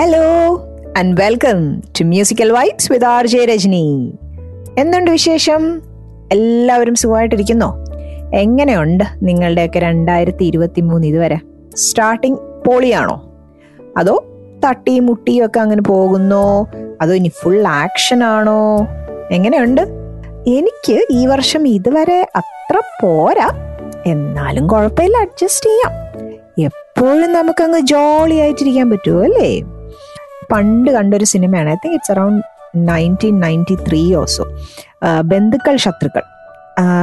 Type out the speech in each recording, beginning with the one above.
Hello and welcome to musical vibes with R J Rajani എന്തുണ്ട് വിശേഷം? എല്ലാവരും സുഖമായിട്ടിരിക്കുന്നോ? എങ്ങനെയുണ്ട് നിങ്ങളുടെയൊക്കെ രണ്ടായിരത്തി ഇരുപത്തി മൂന്ന് ഇതുവരെ? സ്റ്റാർട്ടിങ് പോളിയാണോ? അതോ തട്ടിയും മുട്ടിയും ഒക്കെ അങ്ങനെ പോകുന്നോ? അതോ ഇനി ഫുൾ ആക്ഷൻ ആണോ? എങ്ങനെയുണ്ട്? എനിക്ക് ഈ വർഷം ഇതുവരെ അത്ര പോരാ. എന്നാലും കുഴപ്പമില്ല അഡ്ജസ്റ്റ് ചെയ്യാം. എപ്പോഴും നമുക്കങ്ങ് ജോളി ആയിട്ടിരിക്കാൻ പറ്റുമോ അല്ലേ? പണ്ട് കണ്ടൊരു സിനിമയാണ്. I think it's around nineteen ninety three ഓസോ ബന്ധുക്കൾ ശത്രുക്കൾ.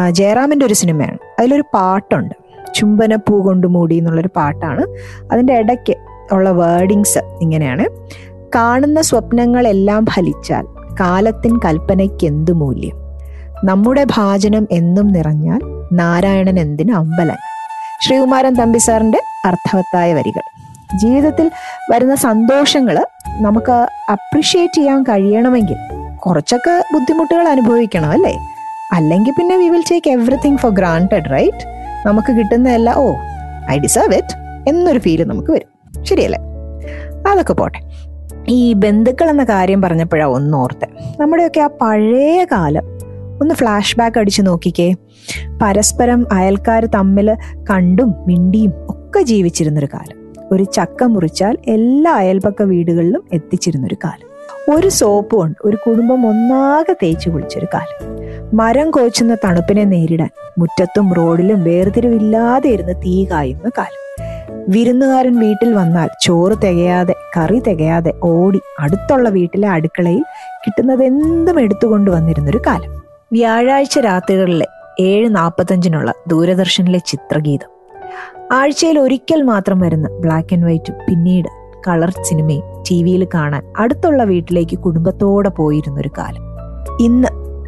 ജയറാമിന്റെ ഒരു സിനിമയാണ്. അതിലൊരു പാട്ടുണ്ട്. ചുംബനപ്പൂ കൊണ്ട് മൂടി എന്നുള്ളൊരു പാട്ടാണ്. അതിന്റെ ഇടയ്ക്ക് ഉള്ള വേർഡിങ്സ് ഇങ്ങനെയാണ്. കാണുന്ന സ്വപ്നങ്ങളെല്ലാം ഫലിച്ചാൽ കാലത്തിൻ കൽപ്പനയ്ക്ക് എന്തു മൂല്യം? നമ്മുടെ ഭാചനം എന്നും നിറഞ്ഞാൽ നാരായണൻ എന്തിന് അമ്പലൻ? ശ്രീകുമാരൻ തമ്പി സാറിന്റെ അർത്ഥവത്തായ വരികൾ. ജീവിതത്തിൽ വരുന്ന സന്തോഷങ്ങൾ നമുക്ക് അപ്രിഷ്യേറ്റ് ചെയ്യാൻ കഴിയണമെങ്കിൽ കുറച്ചൊക്കെ ബുദ്ധിമുട്ടുകൾ അനുഭവിക്കണം അല്ലേ? അല്ലെങ്കിൽ പിന്നെ we will take everything for granted right നമുക്ക് കിട്ടുന്ന എല്ലാ ഓ ഐ ഡിസേർവ് ഇറ്റ് എന്നൊരു ഫീൽ നമുക്ക് വരും. ശരിയല്ലേ? അതൊക്കെ പോട്ടെ. ഈ ബന്ധുക്കൾ എന്ന കാര്യം പറഞ്ഞപ്പോഴാണ് ഒന്നോർത്ത് നമ്മുടെയൊക്കെ ആ പഴയ കാലം ഒന്ന് ഫ്ലാഷ് ബാക്ക് അടിച്ച് നോക്കിക്കേ. പരസ്പരം അയൽക്കാർ തമ്മിൽ കണ്ടും മിണ്ടിയും ഒക്കെ ജീവിച്ചിരുന്നൊരു കാലം. ഒരു ചക്ക മുറിച്ചാൽ എല്ലാ അയൽപക്ക വീടുകളിലും എത്തിച്ചിരുന്നൊരു കാലം. ഒരു സോപ്പ് കൊണ്ട് ഒരു കുടുംബം ഒന്നാകെ തേച്ചു കുളിച്ചൊരു കാലം. മരം കോച്ചുന്ന തണുപ്പിനെ നേരിടാൻ മുറ്റത്തും റോഡിലും വേർതിരിവില്ലാതെ ഇരുന്ന് തീ കായുന്ന കാലം. വിരുന്നുകാരൻ വീട്ടിൽ വന്നാൽ ചോറ് തികയാതെ കറി തികയാതെ ഓടി അടുത്തുള്ള വീട്ടിലെ അടുക്കളയിൽ കിട്ടുന്നത് എന്തും എടുത്തുകൊണ്ട് വന്നിരുന്നൊരു കാലം. വ്യാഴാഴ്ച രാത്രികളിലെ ഏഴ് നാൽപ്പത്തഞ്ചിനുള്ള ദൂരദർശനിലെ ചിത്രഗീതം. ആഴ്ചയിൽ ഒരിക്കൽ മാത്രം വരുന്ന ബ്ലാക്ക് ആൻഡ് വൈറ്റ് പിന്നീട് കളർ സിനിമയും ടി വിയിൽ കാണാൻ അടുത്തുള്ള വീട്ടിലേക്ക് കുടുംബത്തോടെ പോയിരുന്നൊരു കാലം. ഇന്ന്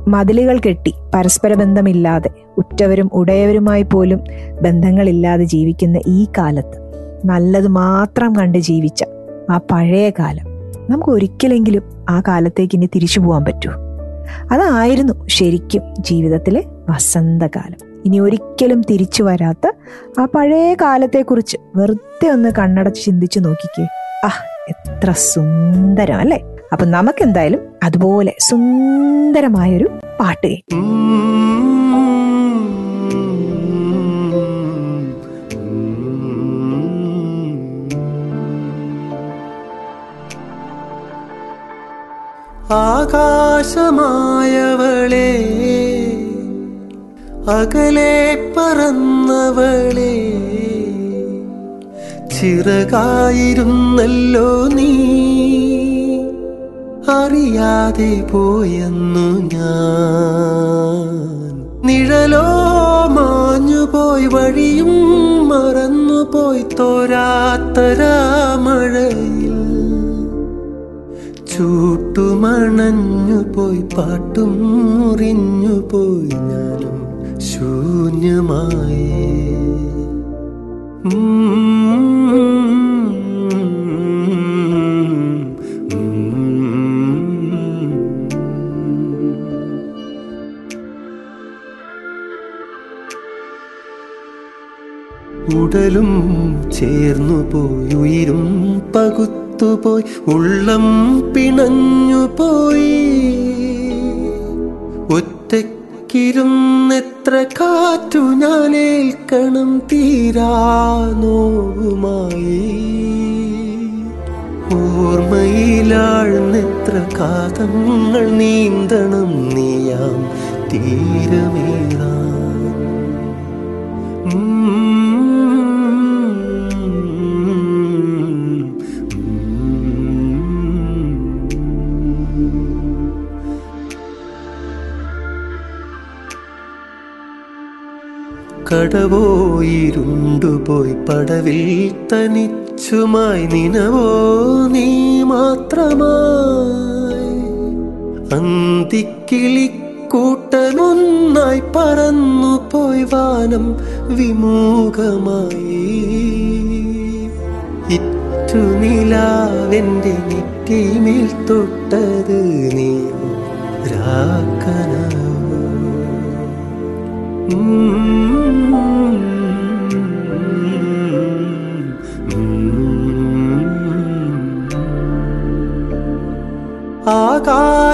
മതിലുകൾ കെട്ടി പരസ്പര ബന്ധമില്ലാതെ ഉറ്റവരും ഉടയവരുമായി പോലും ബന്ധങ്ങളില്ലാതെ ജീവിക്കുന്ന ഈ കാലത്ത് നല്ലത് മാത്രം കണ്ട് ജീവിച്ച ആ പഴയ കാലം നമുക്ക് ഒരിക്കലെങ്കിലും ആ കാലത്തേക്ക് ഇനി തിരിച്ചു പോകാൻ പറ്റൂ. അതായിരുന്നു ശരിക്കും ജീവിതത്തിലെ വസന്തകാലം. ഇനി ഒരിക്കലും തിരിച്ചു വരാത്ത ആ പഴയ കാലത്തെക്കുറിച്ച് വെറുതെ ഒന്ന് കണ്ണടച്ച് ചിന്തിച്ചു നോക്കിക്കേ. ആ എത്ര സുന്ദരം അല്ലേ? അപ്പൊ നമുക്ക് എന്തായാലും അതുപോലെ സുന്ദരമായൊരു പാട്ട് ആകാശമായവളെ അകലെ പറന്നവളെ. ചിറകായിരുന്നല്ലോ നീ. അറിയാതെ പോയെന്നു ഞാൻ. നിഴലോ മാഞ്ഞുപോയി വഴിയും മറന്നുപോയി തോരാത്തരാമഴയിൽ ചൂട്ടുമണഞ്ഞു പോയി പാട്ടും മുറിഞ്ഞു പോയി ഞാനും ശൂന്യമായി. ഉടലും ചേർന്നു പോയി ഉയരും പകുത്തുപോയി. ഉള്ളം പിണഞ്ഞു പോയി ഒറ്റയ്ക്കിരുന്നെത്ര കാറ്റു ഞാൻ ഏൽക്കണം തീരാ നോവുമായി. ഓർമ്മയിലാഴ്ന്നെത്ര കാതങ്ങൾ നീന്തണം നീയാം തീരമേറാൻ പോയി പടവിൽ തനിച്ചുമായി നിനവോ നീ മാത്രമായി. അന്തിക്കിളിക്കൂട്ടമൊന്നായി പറന്നു പോയി വാനം വിമൂഖമായി. ഇറ്റുനിലാവെന്റെ നിറ്റിമേൽ തൊട്ടത്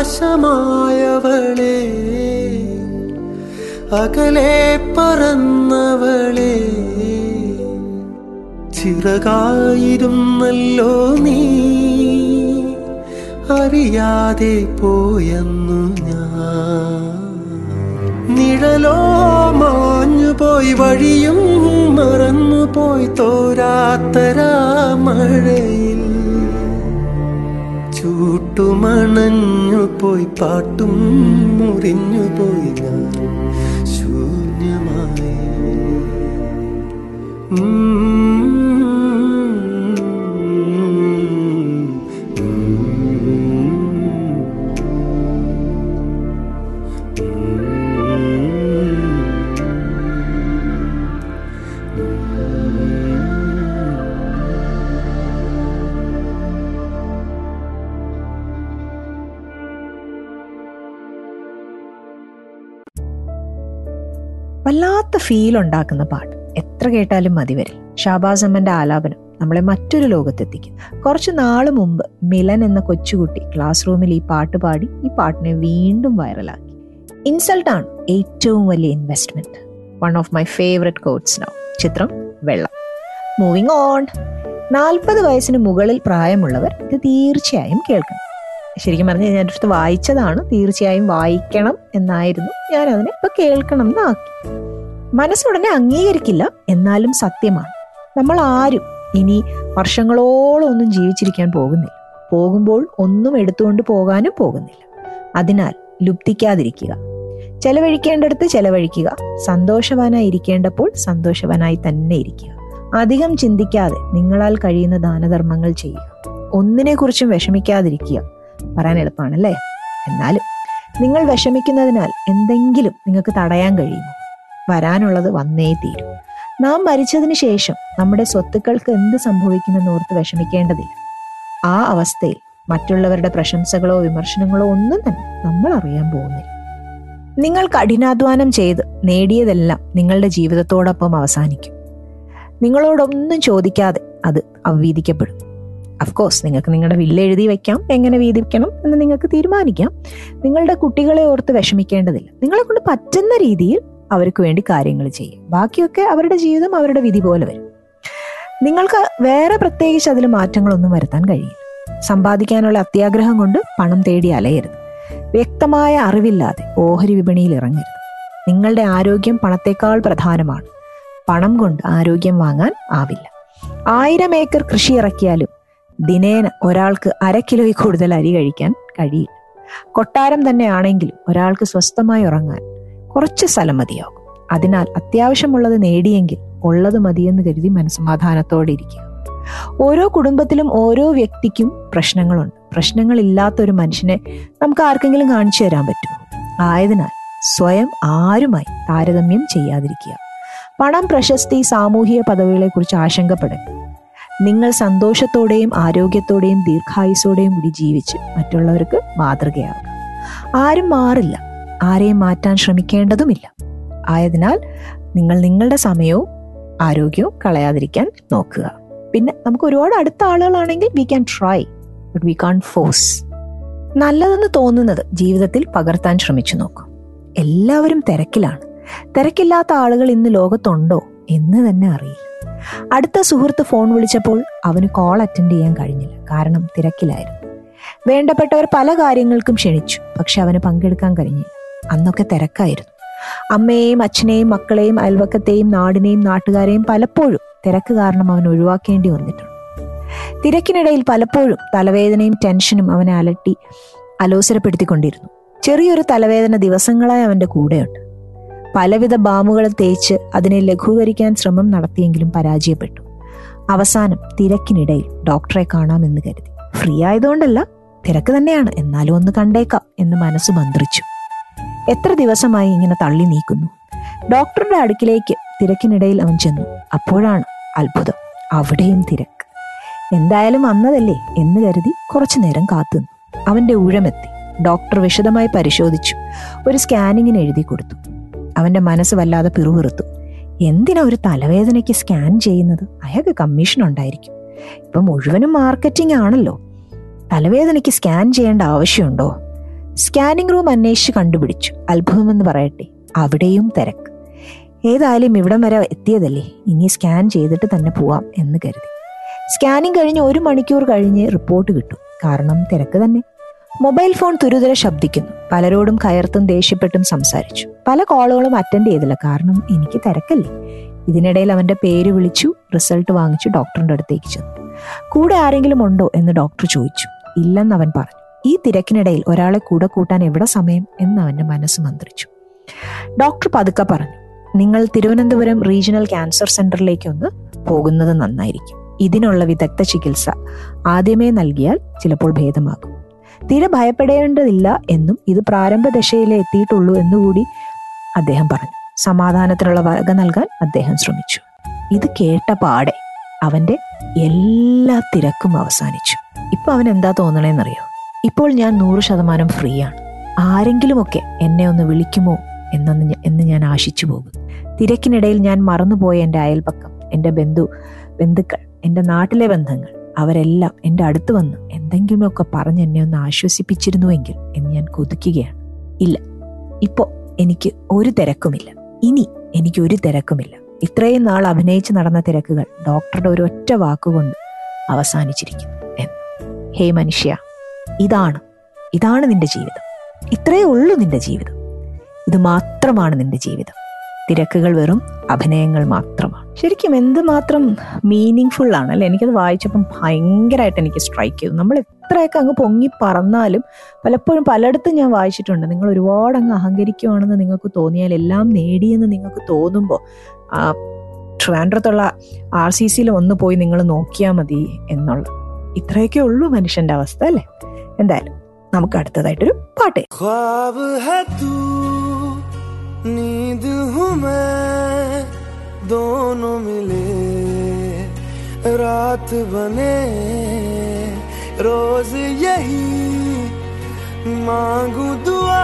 ആകാശമായവളെ അകലെ പറന്നവളെ. ചിറകായിരുന്നല്ലോ നീ അറിയാതെ പോയെന്നു ഞാൻ. നിഴലോ മാഞ്ഞു പോയി വഴിയും മറന്നു പോയി തോരാത്തരാ മഴയിൽ ചൂട്ടുമണഞ്ഞു പോയി പാട്ടും മുറിഞ്ഞു പോയി ഞാൻ ശൂന്യമായി. ഫീൽ ഉണ്ടാക്കുന്ന പാട്ട്. എത്ര കേട്ടാലും മതി വരില്ല ഷാബാസ് അമ്മന്റെ ആലാപനം നമ്മളെ മറ്റൊരു ലോകത്തെത്തിക്കും. കുറച്ച് നാൾ മുമ്പ് മിലൻ എന്ന കൊച്ചുകുട്ടി ക്ലാസ് റൂമിൽ ഈ പാട്ട് പാടി ഈ പാട്ടിനെ വീണ്ടും വൈറലാക്കി ഇൻസൾട്ടാണ് ഏറ്റവും വലിയ investment one of my favourite quotes now ചിത്രം വെള്ളം. മൂവിങ് ഓൺ നാൽപ്പത് വയസ്സിന് മുകളിൽ പ്രായമുള്ളവർ ഇത് തീർച്ചയായും കേൾക്കണം. ശരിക്കും പറഞ്ഞു ഞാൻ അടുത്ത് വായിച്ചതാണ് തീർച്ചയായും വായിക്കണം എന്നായിരുന്നു ഞാൻ അതിനെ ഇപ്പൊ കേൾക്കണം എന്നാക്കി. മനസ്സുടനെ അംഗീകരിക്കില്ല. എന്നാലും സത്യമാണ്. നമ്മൾ ആരും ഇനി വർഷങ്ങളോളം ഒന്നും ജീവിച്ചിരിക്കാൻ പോകുന്നില്ല. പോകുമ്പോൾ ഒന്നും എടുത്തുകൊണ്ട് പോകാനും പോകുന്നില്ല. അതിനാൽ ലുപ്തിക്കാതിരിക്കുക. ചെലവഴിക്കേണ്ടടുത്ത് ചെലവഴിക്കുക. സന്തോഷവാനായി ഇരിക്കേണ്ടപ്പോൾ സന്തോഷവാനായി തന്നെ ഇരിക്കുക. അധികം ചിന്തിക്കാതെ നിങ്ങളാൽ കഴിയുന്ന ദാനധർമ്മങ്ങൾ ചെയ്യുക. ഒന്നിനെക്കുറിച്ചും വിഷമിക്കാതിരിക്കുക. പറയാൻ എളുപ്പമാണല്ലേ? എന്നാലും നിങ്ങൾ വിഷമിക്കുന്നതിനാൽ എന്തെങ്കിലും നിങ്ങൾക്ക് തടയാൻ കഴിയുമോ? വരാനുള്ളത് വന്നേ തീരും. നാം മരിച്ചതിന് ശേഷം നമ്മുടെ സ്വത്തുക്കൾക്ക് എന്ത് സംഭവിക്കുമെന്ന് ഓർത്ത് വിഷമിക്കേണ്ടതില്ല. ആ അവസ്ഥയിൽ മറ്റുള്ളവരുടെ പ്രശംസകളോ വിമർശനങ്ങളോ ഒന്നും തന്നെ നമ്മൾ അറിയാൻ പോകുന്നില്ല. നിങ്ങൾ കഠിനാധ്വാനം ചെയ്ത് നേടിയതെല്ലാം നിങ്ങളുടെ ജീവിതത്തോടൊപ്പം അവസാനിക്കും. നിങ്ങളോടൊന്നും ചോദിക്കാതെ അത് അവീതിക്കപ്പെടും. അഫ്കോഴ്സ് നിങ്ങൾക്ക് നിങ്ങളുടെ വില്ല് എഴുതി വെക്കാം എങ്ങനെ വീതിക്കണം എന്ന് നിങ്ങൾക്ക് തീരുമാനിക്കാം. നിങ്ങളുടെ കുട്ടികളെ ഓർത്ത് വിഷമിക്കേണ്ടതില്ല. നിങ്ങളെ കൊണ്ട് പറ്റുന്ന രീതിയിൽ അവർക്ക് വേണ്ടി കാര്യങ്ങൾ ചെയ്യും. ബാക്കിയൊക്കെ അവരുടെ ജീവിതം അവരുടെ വിധി പോലെ വരും. നിങ്ങൾക്ക് വേറെ പ്രത്യേകിച്ച് അതിൽ മാറ്റങ്ങളൊന്നും വരുത്താൻ കഴിയില്ല. സമ്പാദിക്കാനുള്ള അത്യാഗ്രഹം കൊണ്ട് പണം തേടി അലയരുത്. വ്യക്തമായ അറിവില്ലാതെ ഓഹരി വിപണിയിൽ ഇറങ്ങരുത്. നിങ്ങളുടെ ആരോഗ്യം പണത്തേക്കാൾ പ്രധാനമാണ്. പണം കൊണ്ട് ആരോഗ്യം വാങ്ങാൻ ആവില്ല. ആയിരം ഏക്കർ കൃഷി ഇറക്കിയാലും ദിനേന ഒരാൾക്ക് അര കിലോയിൽ കൂടുതൽ അരി കഴിക്കാൻ കഴിയില്ല. കൊട്ടാരം തന്നെയാണെങ്കിലും ഒരാൾക്ക് സ്വസ്ഥമായി ഉറങ്ങാൻ കുറച്ച് സ്ഥലം മതിയാകും. അതിനാൽ അത്യാവശ്യമുള്ളത് നേടിയെങ്കിൽ ഉള്ളത് മതിയെന്ന് കരുതി മനസ്സമാധാനത്തോടെ ഇരിക്കുക. ഓരോ കുടുംബത്തിലും ഓരോ വ്യക്തിക്കും പ്രശ്നങ്ങളുണ്ട്. പ്രശ്നങ്ങളില്ലാത്ത ഒരു മനുഷ്യനെ നമുക്ക് ആർക്കെങ്കിലും കാണിച്ചു തരാൻ പറ്റുമോ? ആയതിനാൽ സ്വയം ആരുമായി താരതമ്യം ചെയ്യാതിരിക്കുക. പണം പ്രശസ്തി സാമൂഹിക പദവികളെ കുറിച്ച് ആശങ്കപ്പെടരുത്. നിങ്ങൾ സന്തോഷത്തോടെയും ആരോഗ്യത്തോടെയും ദീർഘായുസോടെയും കൂടി ജീവിച്ച് മറ്റുള്ളവർക്ക് മാതൃകയാകുക ആരും മാറില്ല. ആരെയും മാറ്റാൻ ശ്രമിക്കേണ്ടതുമില്ല. ആയതിനാൽ നിങ്ങൾ നിങ്ങളുടെ സമയവും ആരോഗ്യവും കളയാതിരിക്കാൻ നോക്കുക. പിന്നെ നമുക്ക് ഒരുപാട് അടുത്ത ആളുകളാണെങ്കിൽ we can try but we can't force നല്ലതെന്ന് തോന്നുന്നത് ജീവിതത്തിൽ പകർത്താൻ ശ്രമിച്ചു നോക്കും. എല്ലാവരും തിരക്കിലാണ്. തിരക്കില്ലാത്ത ആളുകൾ ഇന്ന് ലോകത്തുണ്ടോ എന്ന് തന്നെ അറിയില്ല. അടുത്ത സുഹൃത്ത് ഫോൺ വിളിച്ചപ്പോൾ അവന് കോൾ അറ്റൻഡ് ചെയ്യാൻ കഴിഞ്ഞില്ല. കാരണം തിരക്കിലായിരുന്നു. വേണ്ടപ്പെട്ടവർ പല കാര്യങ്ങൾക്കും ക്ഷണിച്ചു പക്ഷെ അവന് പങ്കെടുക്കാൻ കഴിഞ്ഞില്ല. അന്നൊക്കെ തിരക്കായിരുന്നു. അമ്മയെയും അച്ഛനെയും മക്കളെയും അയൽവക്കത്തെയും നാടിനെയും നാട്ടുകാരെയും പലപ്പോഴും തിരക്ക് കാരണം അവൻ ഒഴിവാക്കേണ്ടി വന്നിട്ടുണ്ട്. തിരക്കിനിടയിൽ പലപ്പോഴും തലവേദനയും ടെൻഷനും അവനെ അലട്ടി അലോസരപ്പെടുത്തിക്കൊണ്ടിരുന്നു. ചെറിയൊരു തലവേദന ദിവസങ്ങളായി അവന്റെ കൂടെയുണ്ട്. പലവിധ ബാമുകൾ തേച്ച് അതിനെ ലഘൂകരിക്കാൻ ശ്രമം നടത്തിയെങ്കിലും പരാജയപ്പെട്ടു. അവസാനം തിരക്കിനിടയിൽ ഡോക്ടറെ കാണാമെന്ന് കരുതി. ഫ്രീ ആയതുകൊണ്ടല്ല തിരക്ക് തന്നെയാണ് എന്നാലും ഒന്ന് കണ്ടേക്കാം എന്ന് മനസ്സ് മന്ത്രിച്ചു. എത്ര ദിവസമായി ഇങ്ങനെ തള്ളി നീക്കുന്നു? ഡോക്ടറുടെ അടുക്കിലേക്ക് തിരക്കിനിടയിൽ അവൻ ചെന്നു. അപ്പോഴാണ് അത്ഭുതം. അവിടെയും തിരക്ക്. എന്തായാലും വന്നതല്ലേ എന്ന് കരുതി കുറച്ചു നേരം കാത്തുനിന്നു. അവന്റെ ഊഴമെത്തി. ഡോക്ടർ വിശദമായി പരിശോധിച്ചു. ഒരു സ്കാനിങ്ങിന് എഴുതി കൊടുത്തു. അവന്റെ മനസ്സ് വല്ലാതെ പിറുപിറുത്തു. എന്തിനാ ഒരു തലവേദനയ്ക്ക് സ്കാൻ ചെയ്യുന്നത്? അയാൾക്ക് കമ്മീഷൻ ഉണ്ടായിരിക്കും. ഇപ്പം മുഴുവനും മാർക്കറ്റിംഗ് ആണല്ലോ. തലവേദനയ്ക്ക് സ്കാൻ ചെയ്യേണ്ട ആവശ്യമുണ്ടോ? സ്കാനിംഗ് റൂം അന്വേഷിച്ച് കണ്ടുപിടിച്ചു. അത്ഭുതമെന്ന് പറയട്ടെ. അവിടെയും തിരക്ക്. ഏതായാലും ഇവിടം വരെ എത്തിയതല്ലേ? ഇനി സ്കാൻ ചെയ്തിട്ട് തന്നെ പോവാം എന്ന് കരുതി. സ്കാനിങ് കഴിഞ്ഞ് ഒരു മണിക്കൂർ കഴിഞ്ഞ് റിപ്പോർട്ട് കിട്ടും. കാരണം തിരക്ക് തന്നെ. മൊബൈൽ ഫോൺ തുരുതുര ശബ്ദിക്കുന്നു. പലരോടും കയർത്തും ദേഷ്യപ്പെട്ടും സംസാരിച്ചു. പല കോളുകളും അറ്റൻഡ് ചെയ്തില്ല. കാരണം എനിക്ക് തിരക്കല്ലേ. ഇതിനിടയിൽ അവന്റെ പേര് വിളിച്ചു റിസൾട്ട് വാങ്ങിച്ചു ഡോക്ടറിന്റെ അടുത്തേക്ക് ചെന്നു. കൂടെ ആരെങ്കിലും ഉണ്ടോ എന്ന് ഡോക്ടർ ചോദിച്ചു. ഇല്ലെന്ന് അവൻ പറഞ്ഞു. ഈ തിരക്കിനിടയിൽ ഒരാളെ കൂടെ കൂട്ടാൻ എവിടെ സമയം എന്ന് അവന്റെ മനസ്സ് മന്ത്രിച്ചു. ഡോക്ടർ പതുക്കെ പറഞ്ഞു നിങ്ങൾ തിരുവനന്തപുരം റീജിയണൽ ക്യാൻസർ സെന്ററിലേക്ക് ഒന്ന് പോകുന്നത് നന്നായിരിക്കും. ഇതിനുള്ള വിദഗ്ധ ചികിത്സ ആദ്യമേ നൽകിയാൽ ചിലപ്പോൾ ഭേദമാകും. തീരെ ഭയപ്പെടേണ്ടതില്ല എന്നും ഇത് പ്രാരംഭ ദശയിലേ എത്തിയിട്ടുള്ളൂ എന്നുകൂടി അദ്ദേഹം പറഞ്ഞു. സമാധാനത്തിനുള്ള വക നൽകാൻ അദ്ദേഹം ശ്രമിച്ചു. ഇത് കേട്ട പാടെ അവന്റെ എല്ലാ തിരക്കും അവസാനിച്ചു. ഇപ്പൊ അവൻ എന്താ തോന്നണേന്നറിയോ? ഇപ്പോൾ ഞാൻ നൂറ് ശതമാനം ഫ്രീ ആണ് ആരെങ്കിലുമൊക്കെ എന്നെ ഒന്ന് വിളിക്കുമോ എന്നൊന്ന് എന്ന് ഞാൻ ആശിച്ചു പോകും. തിരക്കിനിടയിൽ ഞാൻ മറന്നുപോയ എന്റെ അയൽപക്കം എന്റെ ബന്ധു ബന്ധുക്കൾ എന്റെ നാട്ടിലെ ബന്ധങ്ങൾ അവരെല്ലാം എന്റെ അടുത്ത് വന്ന് എന്തെങ്കിലുമൊക്കെ പറഞ്ഞ് എന്നെ ഒന്ന് ആശ്വസിപ്പിച്ചിരുന്നുവെങ്കിൽ എന്ന് ഞാൻ കൊതിക്കുകയാണ്. ഇല്ല ഇപ്പോൾ എനിക്ക് ഒരു തിരക്കുമില്ല. ഇനി എനിക്ക് ഒരു തിരക്കുമില്ല. ഇത്രയും നാൾ അഭിനയിച്ച് നടന്ന തിരക്കുകൾ ഡോക്ടറുടെ ഒരു ഒറ്റ വാക്കുകൊണ്ട് അവസാനിച്ചിരിക്കുന്നു എന്ന്. ഹേ മനുഷ്യ. ഇതാണ്. ഇതാണ് നിന്റെ ജീവിതം. ഇത്രയേ ഉള്ളൂ നിന്റെ ജീവിതം. ഇത് മാത്രമാണ് നിന്റെ ജീവിതം. തിരക്കുകൾ വെറും അഭിനയങ്ങൾ മാത്രമാണ്. ശരിക്കും എന്തുമാത്രം മീനിങ് ഫുൾ ആണ് അല്ലെ? എനിക്കത് വായിച്ചപ്പം ഭയങ്കരമായിട്ട് എനിക്ക് സ്ട്രൈക്ക് ചെയ്തു. നമ്മൾ എത്രയൊക്കെ അങ്ങ് പൊങ്ങി പറന്നാലും പലപ്പോഴും പലയിടത്തും ഞാൻ വായിച്ചിട്ടുണ്ട്. നിങ്ങൾ ഒരുപാട് അങ്ങ് അഹങ്കരിക്കുവാണെന്ന് നിങ്ങൾക്ക് തോന്നിയാൽ എല്ലാം നേടിയെന്ന് നിങ്ങൾക്ക് തോന്നുമ്പോൾ ആ ട്രിവാൻഡ്രത്തുള്ള ആർ സി സിയിൽ ഒന്ന് പോയി നിങ്ങൾ നോക്കിയാൽ മതി എന്നുള്ളത് ഇത്രയൊക്കെ ഉള്ളൂ മനുഷ്യന്റെ അവസ്ഥ അല്ലേ? എന്തായാലും നമുക്ക് അടുത്തതായിട്ടൊരു പാട്ട് ख्वाब है तू नींद हूँ मैं दोनों मिले रात बने रोज यही मांगू दुआ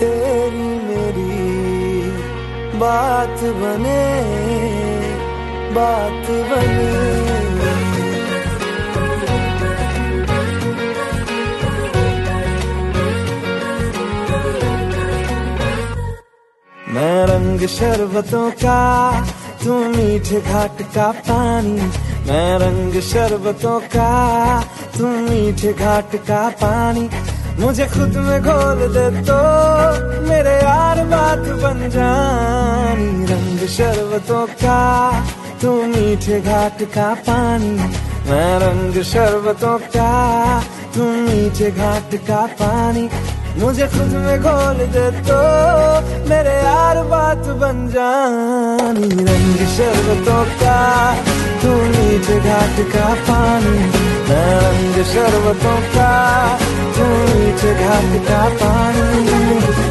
तेरी मेरी बात बने बात बने मैं रंग शरबतों का, तू मीठे घाट का पानी। मैं रंग शरबतों का, तू मीठे घाट का पानी। मुझे खुद में घोल दे तो मेरे यार बात बन जानी। रंग शरबतों का, तू मीठे घाट का पानी। मैं रंग शरबतों का, तू मीठे घाट का पानी। मुझे खुद में घोल दे तो मेरे यार बात बन जानी। रंग शरबतों का तू नीच घाट का पानी। रंग शरबतों का तू नीच घाट का पानी।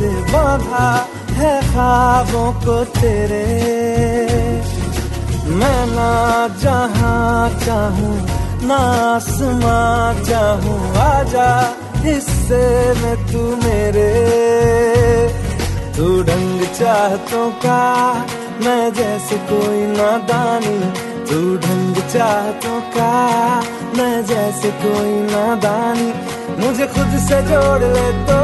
से बांधा है ख्वाबों को तेरे। मैं ना जहाँ चाहूँ, ना आसमां चाहूँ, आजा हिस्से में तू मेरे। तू ढंग चाहतों का, मैं जैसे कोई नादानी। तू ढंग चाहतों का, मैं जैसे कोई नादानी। मुझे खुद से जोड़ ले तो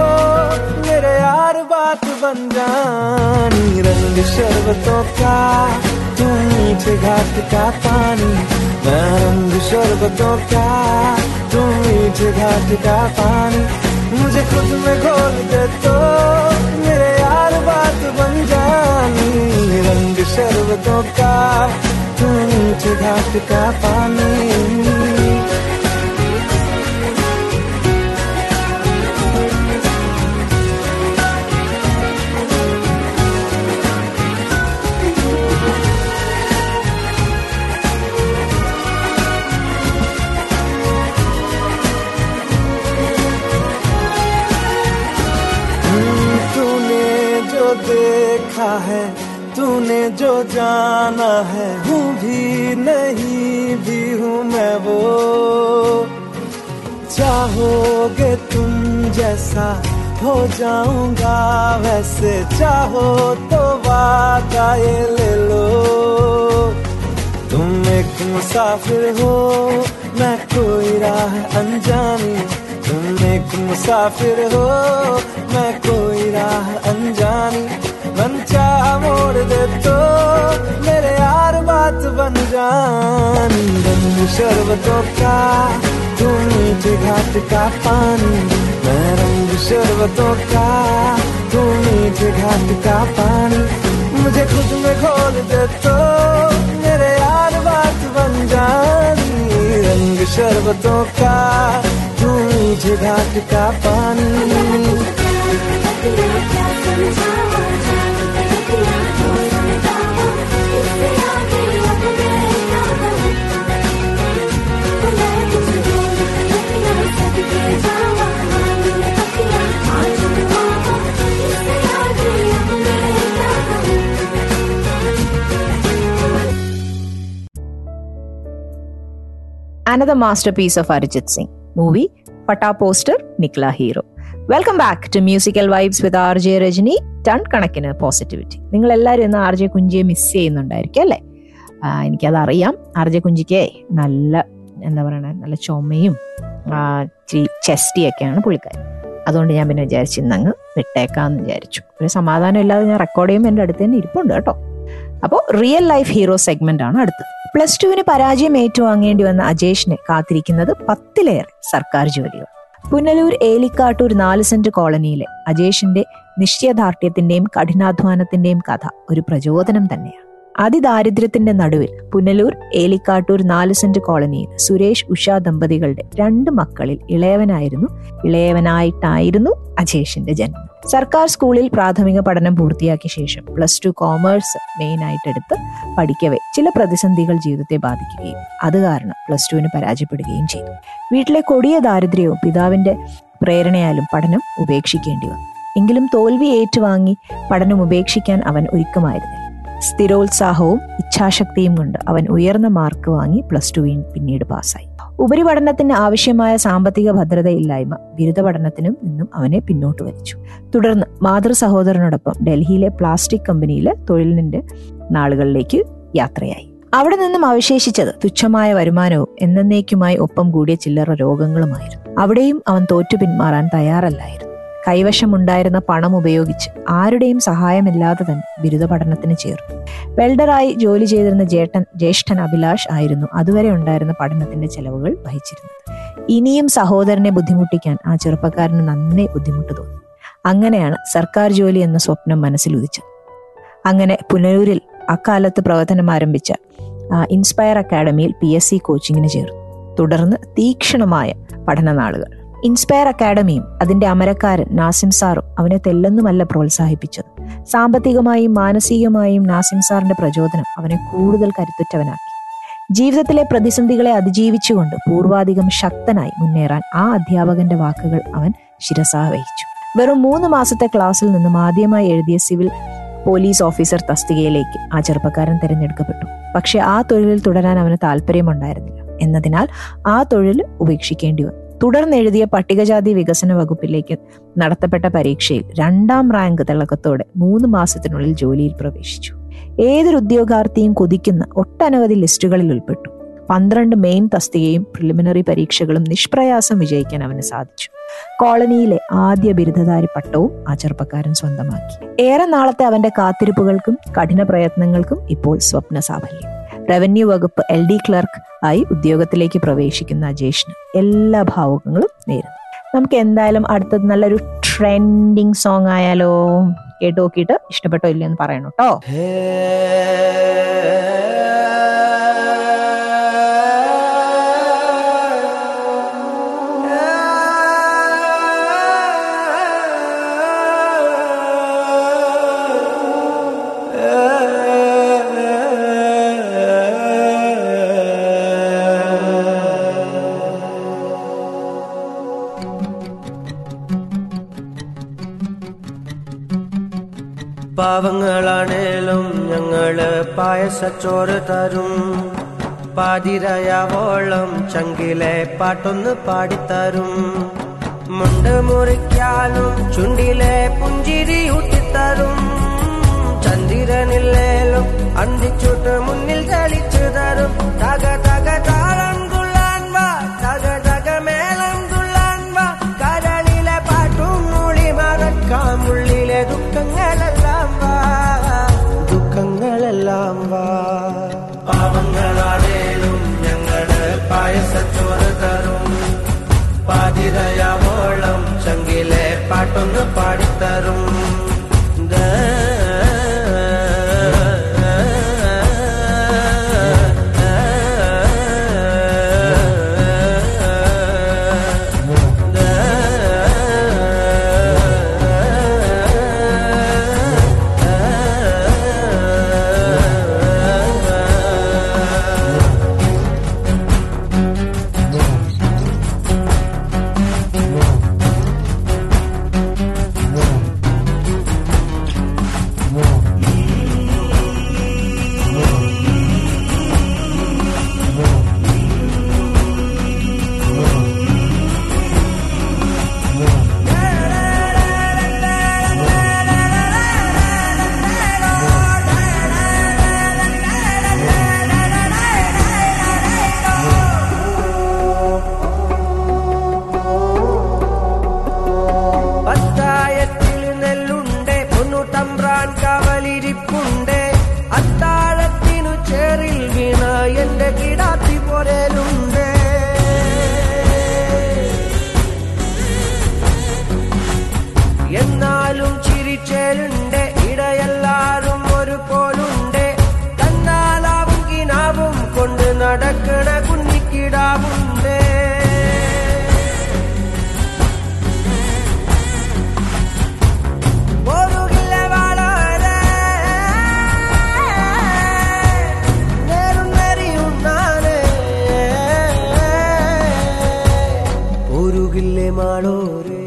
मेरे यार बात बन जानी। रंग शरबतों का तू मीठे घाट का पानी। मैं रंग शरबतों का तू मीठे घाट का पानी। मुझे खुद में घोल दे तो मेरे यार बात बन जानी। रंग शरबतों का तू मीठे घाट का पानी। है, तूने जो जाना है, हूँ भी नहीं, भी हूँ मैं वो। चाहोगे तुम जैसा, हो जाऊँगा वैसे। चाहो तो वादा ये ले लो। तुम एक मुसाफिर हो, मैं कोई राह अनजानी। तुम एक मुसाफिर हो, मैं कोई राह अनजानी। मन चाह मोड़ दे तो मेरे यार बात बन जानी। रंग शरबतों का तू मीठे घाट का पानी। मैं रंग शरबतों का तू मीठे घाट का पानी। मुझे खुद में खोल दे तो मेरे यार बात बन जानी। रंग शरबतों का तू मीठे घाट का पानी। Another masterpiece of Arijit Singh movie Pata Poster Nikla Hero. Welcome back to musical vibes with R J Rajani ton കണക്കിന് പോസിറ്റിവിറ്റി നിങ്ങൾ എല്ലാവരും ഇന്ന് ആർ ജെ കുഞ്ചിയെ മിസ് ചെയ്യുന്നുണ്ടായിരിക്കും അല്ലേ? എനിക്കതറിയാം. ആർ ജെ കുഞ്ചിക്ക് നല്ല എന്താ പറയണ നല്ല ചുമയും ചെസ്റ്റിയൊക്കെയാണ് പുള്ളിക്കാരൻ അതുകൊണ്ട് ഞാൻ പിന്നെ വിചാരിച്ചു ഇന്നങ്ങ് വിട്ടേക്കാന്ന് വിചാരിച്ചു. ഒരു സമാധാനം ഇല്ലാതെ ഞാൻ റെക്കോർഡ് ചെയ്യുമ്പോൾ എന്റെ അടുത്ത് തന്നെ ഇരിപ്പുണ്ട് കേട്ടോ. അപ്പോൾ റിയൽ ലൈഫ് ഹീറോ സെഗ്മെന്റ് ആണ് അടുത്തത്. പ്ലസ് ടുവിന് പരാജയം ഏറ്റുവാങ്ങേണ്ടി വന്ന അജേഷിനെ കാത്തിരിക്കുന്നത് പത്തിലേറെ സർക്കാർ ജോലികൾ. പുനലൂർ ഏലിക്കാട്ടൂർ നാല് സെന്റ് കോളനിയിലെ അജേഷിന്റെ നിശ്ചയദാർഢ്യത്തിന്റെയും കഠിനാധ്വാനത്തിന്റെയും കഥ ഒരു പ്രചോദനം തന്നെയാണ്. അതിദാരിദ്ര്യത്തിന്റെ നടുവിൽ പുനലൂർ ഏലിക്കാട്ടൂർ നാല് സെന്റ് കോളനിയിൽ സുരേഷ് ഉഷ ദമ്പതികളുടെ രണ്ട് മക്കളിൽ ഇളയവനായിരുന്നു. ഇളയവനായിട്ടായിരുന്നു അജേഷിന്റെ ജന്മം. സർക്കാർ സ്കൂളിൽ പ്രാഥമിക പഠനം പൂർത്തിയാക്കിയ ശേഷം പ്ലസ് ടു കോമേഴ്സ് മെയിൻ എടുത്ത് പഠിക്കവേ ചില പ്രതിസന്ധികൾ ജീവിതത്തെ ബാധിക്കുകയും അത് കാരണം പ്ലസ് ടുവിന് പരാജയപ്പെടുകയും ചെയ്തു. വീട്ടിലെ കൊടിയ ദാരിദ്ര്യവും പിതാവിന്റെ പ്രേരണയാലും പഠനം ഉപേക്ഷിക്കേണ്ടി വന്നു. എങ്കിലും തോൽവി ഏറ്റുവാങ്ങി പഠനം ഉപേക്ഷിക്കാൻ അവൻ ഒരുക്കമായിരുന്നില്ല. സ്ഥിരോത്സാഹവും ഇച്ഛാശക്തിയും കൊണ്ട് അവൻ ഉയർന്ന മാർക്ക് വാങ്ങി പ്ലസ് ടുവിൽ പിന്നീട് പാസ്സായി ഉപരിപഠനത്തിന് ആവശ്യമായ സാമ്പത്തിക ഭദ്രതയില്ലായ്മ ബിരുദ പഠനത്തിനും നിന്നും അവനെ പിന്നോട്ട് വലിച്ചു. തുടർന്ന് മാതൃ സഹോദരനോടൊപ്പം ഡൽഹിയിലെ പ്ലാസ്റ്റിക് കമ്പനിയിലെ തൊഴിലിന്റെ നാളുകളിലേക്ക് യാത്രയായി. അവിടെ നിന്നും അവശേഷിച്ചത് തുച്ഛമായ വരുമാനവും എന്നേക്കുമായി ഒപ്പം കൂടിയ ചില്ലറ രോഗങ്ങളുമായിരുന്നു. അവിടെയും അവൻ തോറ്റു പിന്മാറാൻ തയ്യാറല്ലായിരുന്നു. കൈവശമുണ്ടായിരുന്ന പണം ഉപയോഗിച്ച് ആരുടെയും സഹായമില്ലാതെ തന്നെ ബിരുദ പഠനത്തിന് ചേർന്നു വെൽഡറായി ജോലി ചെയ്തിരുന്ന ജേട്ടൻ ജ്യേഷ്ഠൻ അഭിലാഷ് ആയിരുന്നു അതുവരെ ഉണ്ടായിരുന്ന പഠനത്തിന്റെ ചെലവുകൾ വഹിച്ചിരുന്നത്. ഇനിയും സഹോദരനെ ബുദ്ധിമുട്ടിക്കാൻ ആ ചെറുപ്പക്കാരന് നന്നേ ബുദ്ധിമുട്ട് തോന്നി. അങ്ങനെയാണ് സർക്കാർ ജോലി എന്ന സ്വപ്നം മനസ്സിൽ ഉദിച്ചത്. അങ്ങനെ പുനലൂരിൽ അക്കാലത്ത് പ്രവർത്തനം ആരംഭിച്ച ഇൻസ്പയർ അക്കാഡമിയിൽ പി എസ് സി കോച്ചിങ്ങിന് ചേർന്നു. തുടർന്ന് തീക്ഷണമായ പഠനനാളുകൾ. ഇൻസ്പയർ അക്കാഡമിയും അതിന്റെ അമരക്കാരൻ നാസിം സാറും അവനെ തെല്ലെന്നുമല്ല പ്രോത്സാഹിപ്പിച്ചത്. സാമ്പത്തികമായും മാനസികമായും നാസിം സാറിന്റെ പ്രചോദനം അവനെ കൂടുതൽ കരുത്തുറ്റവനാക്കി. ജീവിതത്തിലെ പ്രതിസന്ധികളെ അതിജീവിച്ചുകൊണ്ട് പൂർവാധികം ശക്തനായി മുന്നേറാൻ ആ അധ്യാപകന്റെ വാക്കുകൾ അവൻ ശിരസാ വഹിച്ചു വെറും മൂന്ന് മാസത്തെ ക്ലാസ്സിൽ നിന്നും ആദ്യമായി എഴുതിയ സിവിൽ പോലീസ് ഓഫീസർ തസ്തികയിലേക്ക് ആ ചെറുപ്പക്കാരൻ തിരഞ്ഞെടുക്കപ്പെട്ടു. പക്ഷെ ആ തൊഴിലിൽ തുടരാൻ അവന് താല്പര്യമുണ്ടായിരുന്നില്ല എന്നതിനാൽ ആ തൊഴിൽ ഉപേക്ഷിക്കേണ്ടി വന്നു. തുടർന്ന് എഴുതിയ പട്ടികജാതി വികസന വകുപ്പിലേക്ക് നടത്തപ്പെട്ട പരീക്ഷയിൽ രണ്ടാം റാങ്ക് തിളക്കത്തോടെ മൂന്ന് മാസത്തിനുള്ളിൽ ജോലിയിൽ പ്രവേശിച്ചു. ഏതൊരു ഉദ്യോഗാർത്ഥിയും കൊതിക്കുന്ന ഒട്ടനവധി ലിസ്റ്റുകളിൽ ഉൾപ്പെട്ടു. പന്ത്രണ്ട് മെയിൻ തസ്തികയും പ്രിലിമിനറി പരീക്ഷകളും നിഷ്പ്രയാസം വിജയിക്കാൻ അവന് സാധിച്ചു. കോളനിയിലെ ആദ്യ ബിരുദധാരി പട്ടവും ആ ചെറുപ്പക്കാരൻ സ്വന്തമാക്കി. ഏറെ നാളത്തെ അവന്റെ കാത്തിരിപ്പുകൾക്കും കഠിന പ്രയത്നങ്ങൾക്കും ഇപ്പോൾ സ്വപ്ന സാഫല്യം റവന്യൂ വകുപ്പ് എൽ ഡി ക്ലർക്ക് ആയി ഉദ്യോഗത്തിലേക്ക് പ്രവേശിക്കുന്ന അജേഷിന് എല്ലാ ഭാവുകങ്ങളും നേരുന്നു. നമുക്ക് എന്തായാലും അടുത്തത് നല്ലൊരു ട്രെൻഡിങ് സോങ് ആയാലോ? കേട്ട് നോക്കിയിട്ട് ഇഷ്ടപ്പെട്ടോ ഇല്ലയെന്ന് പറയണം കേട്ടോ സച്ചോറ് തരും. പാതിരയാവോളം ചങ്കിലെ പാട്ടൊന്ന് പാടിത്തരും. മുണ്ട് മുറിക്കാനും ചുണ്ടിലെ പുഞ്ചിരി ഊട്ടിത്തരും. ചന്ദ്രനില്ലേലും അന്തിച്ചുട്ട് മുന്നിൽ തെളിച്ചു തരും. തക തക താളം دوري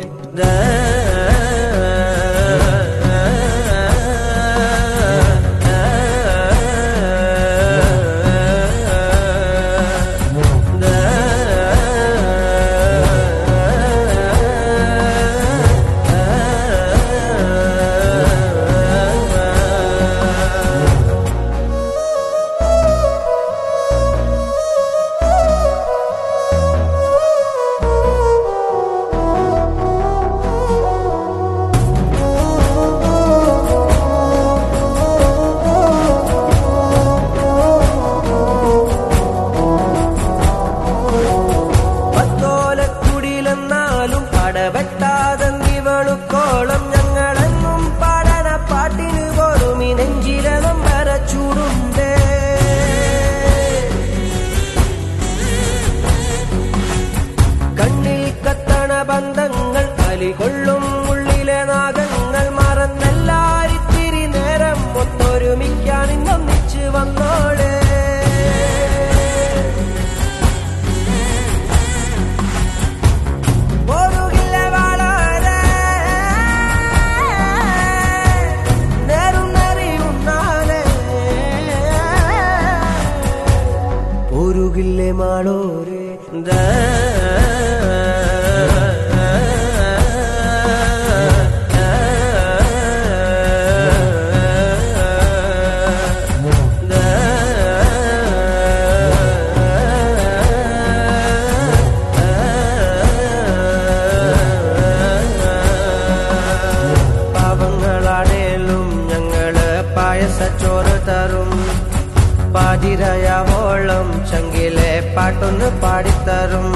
പാട്ടൊന്ന് പാടിത്തരും.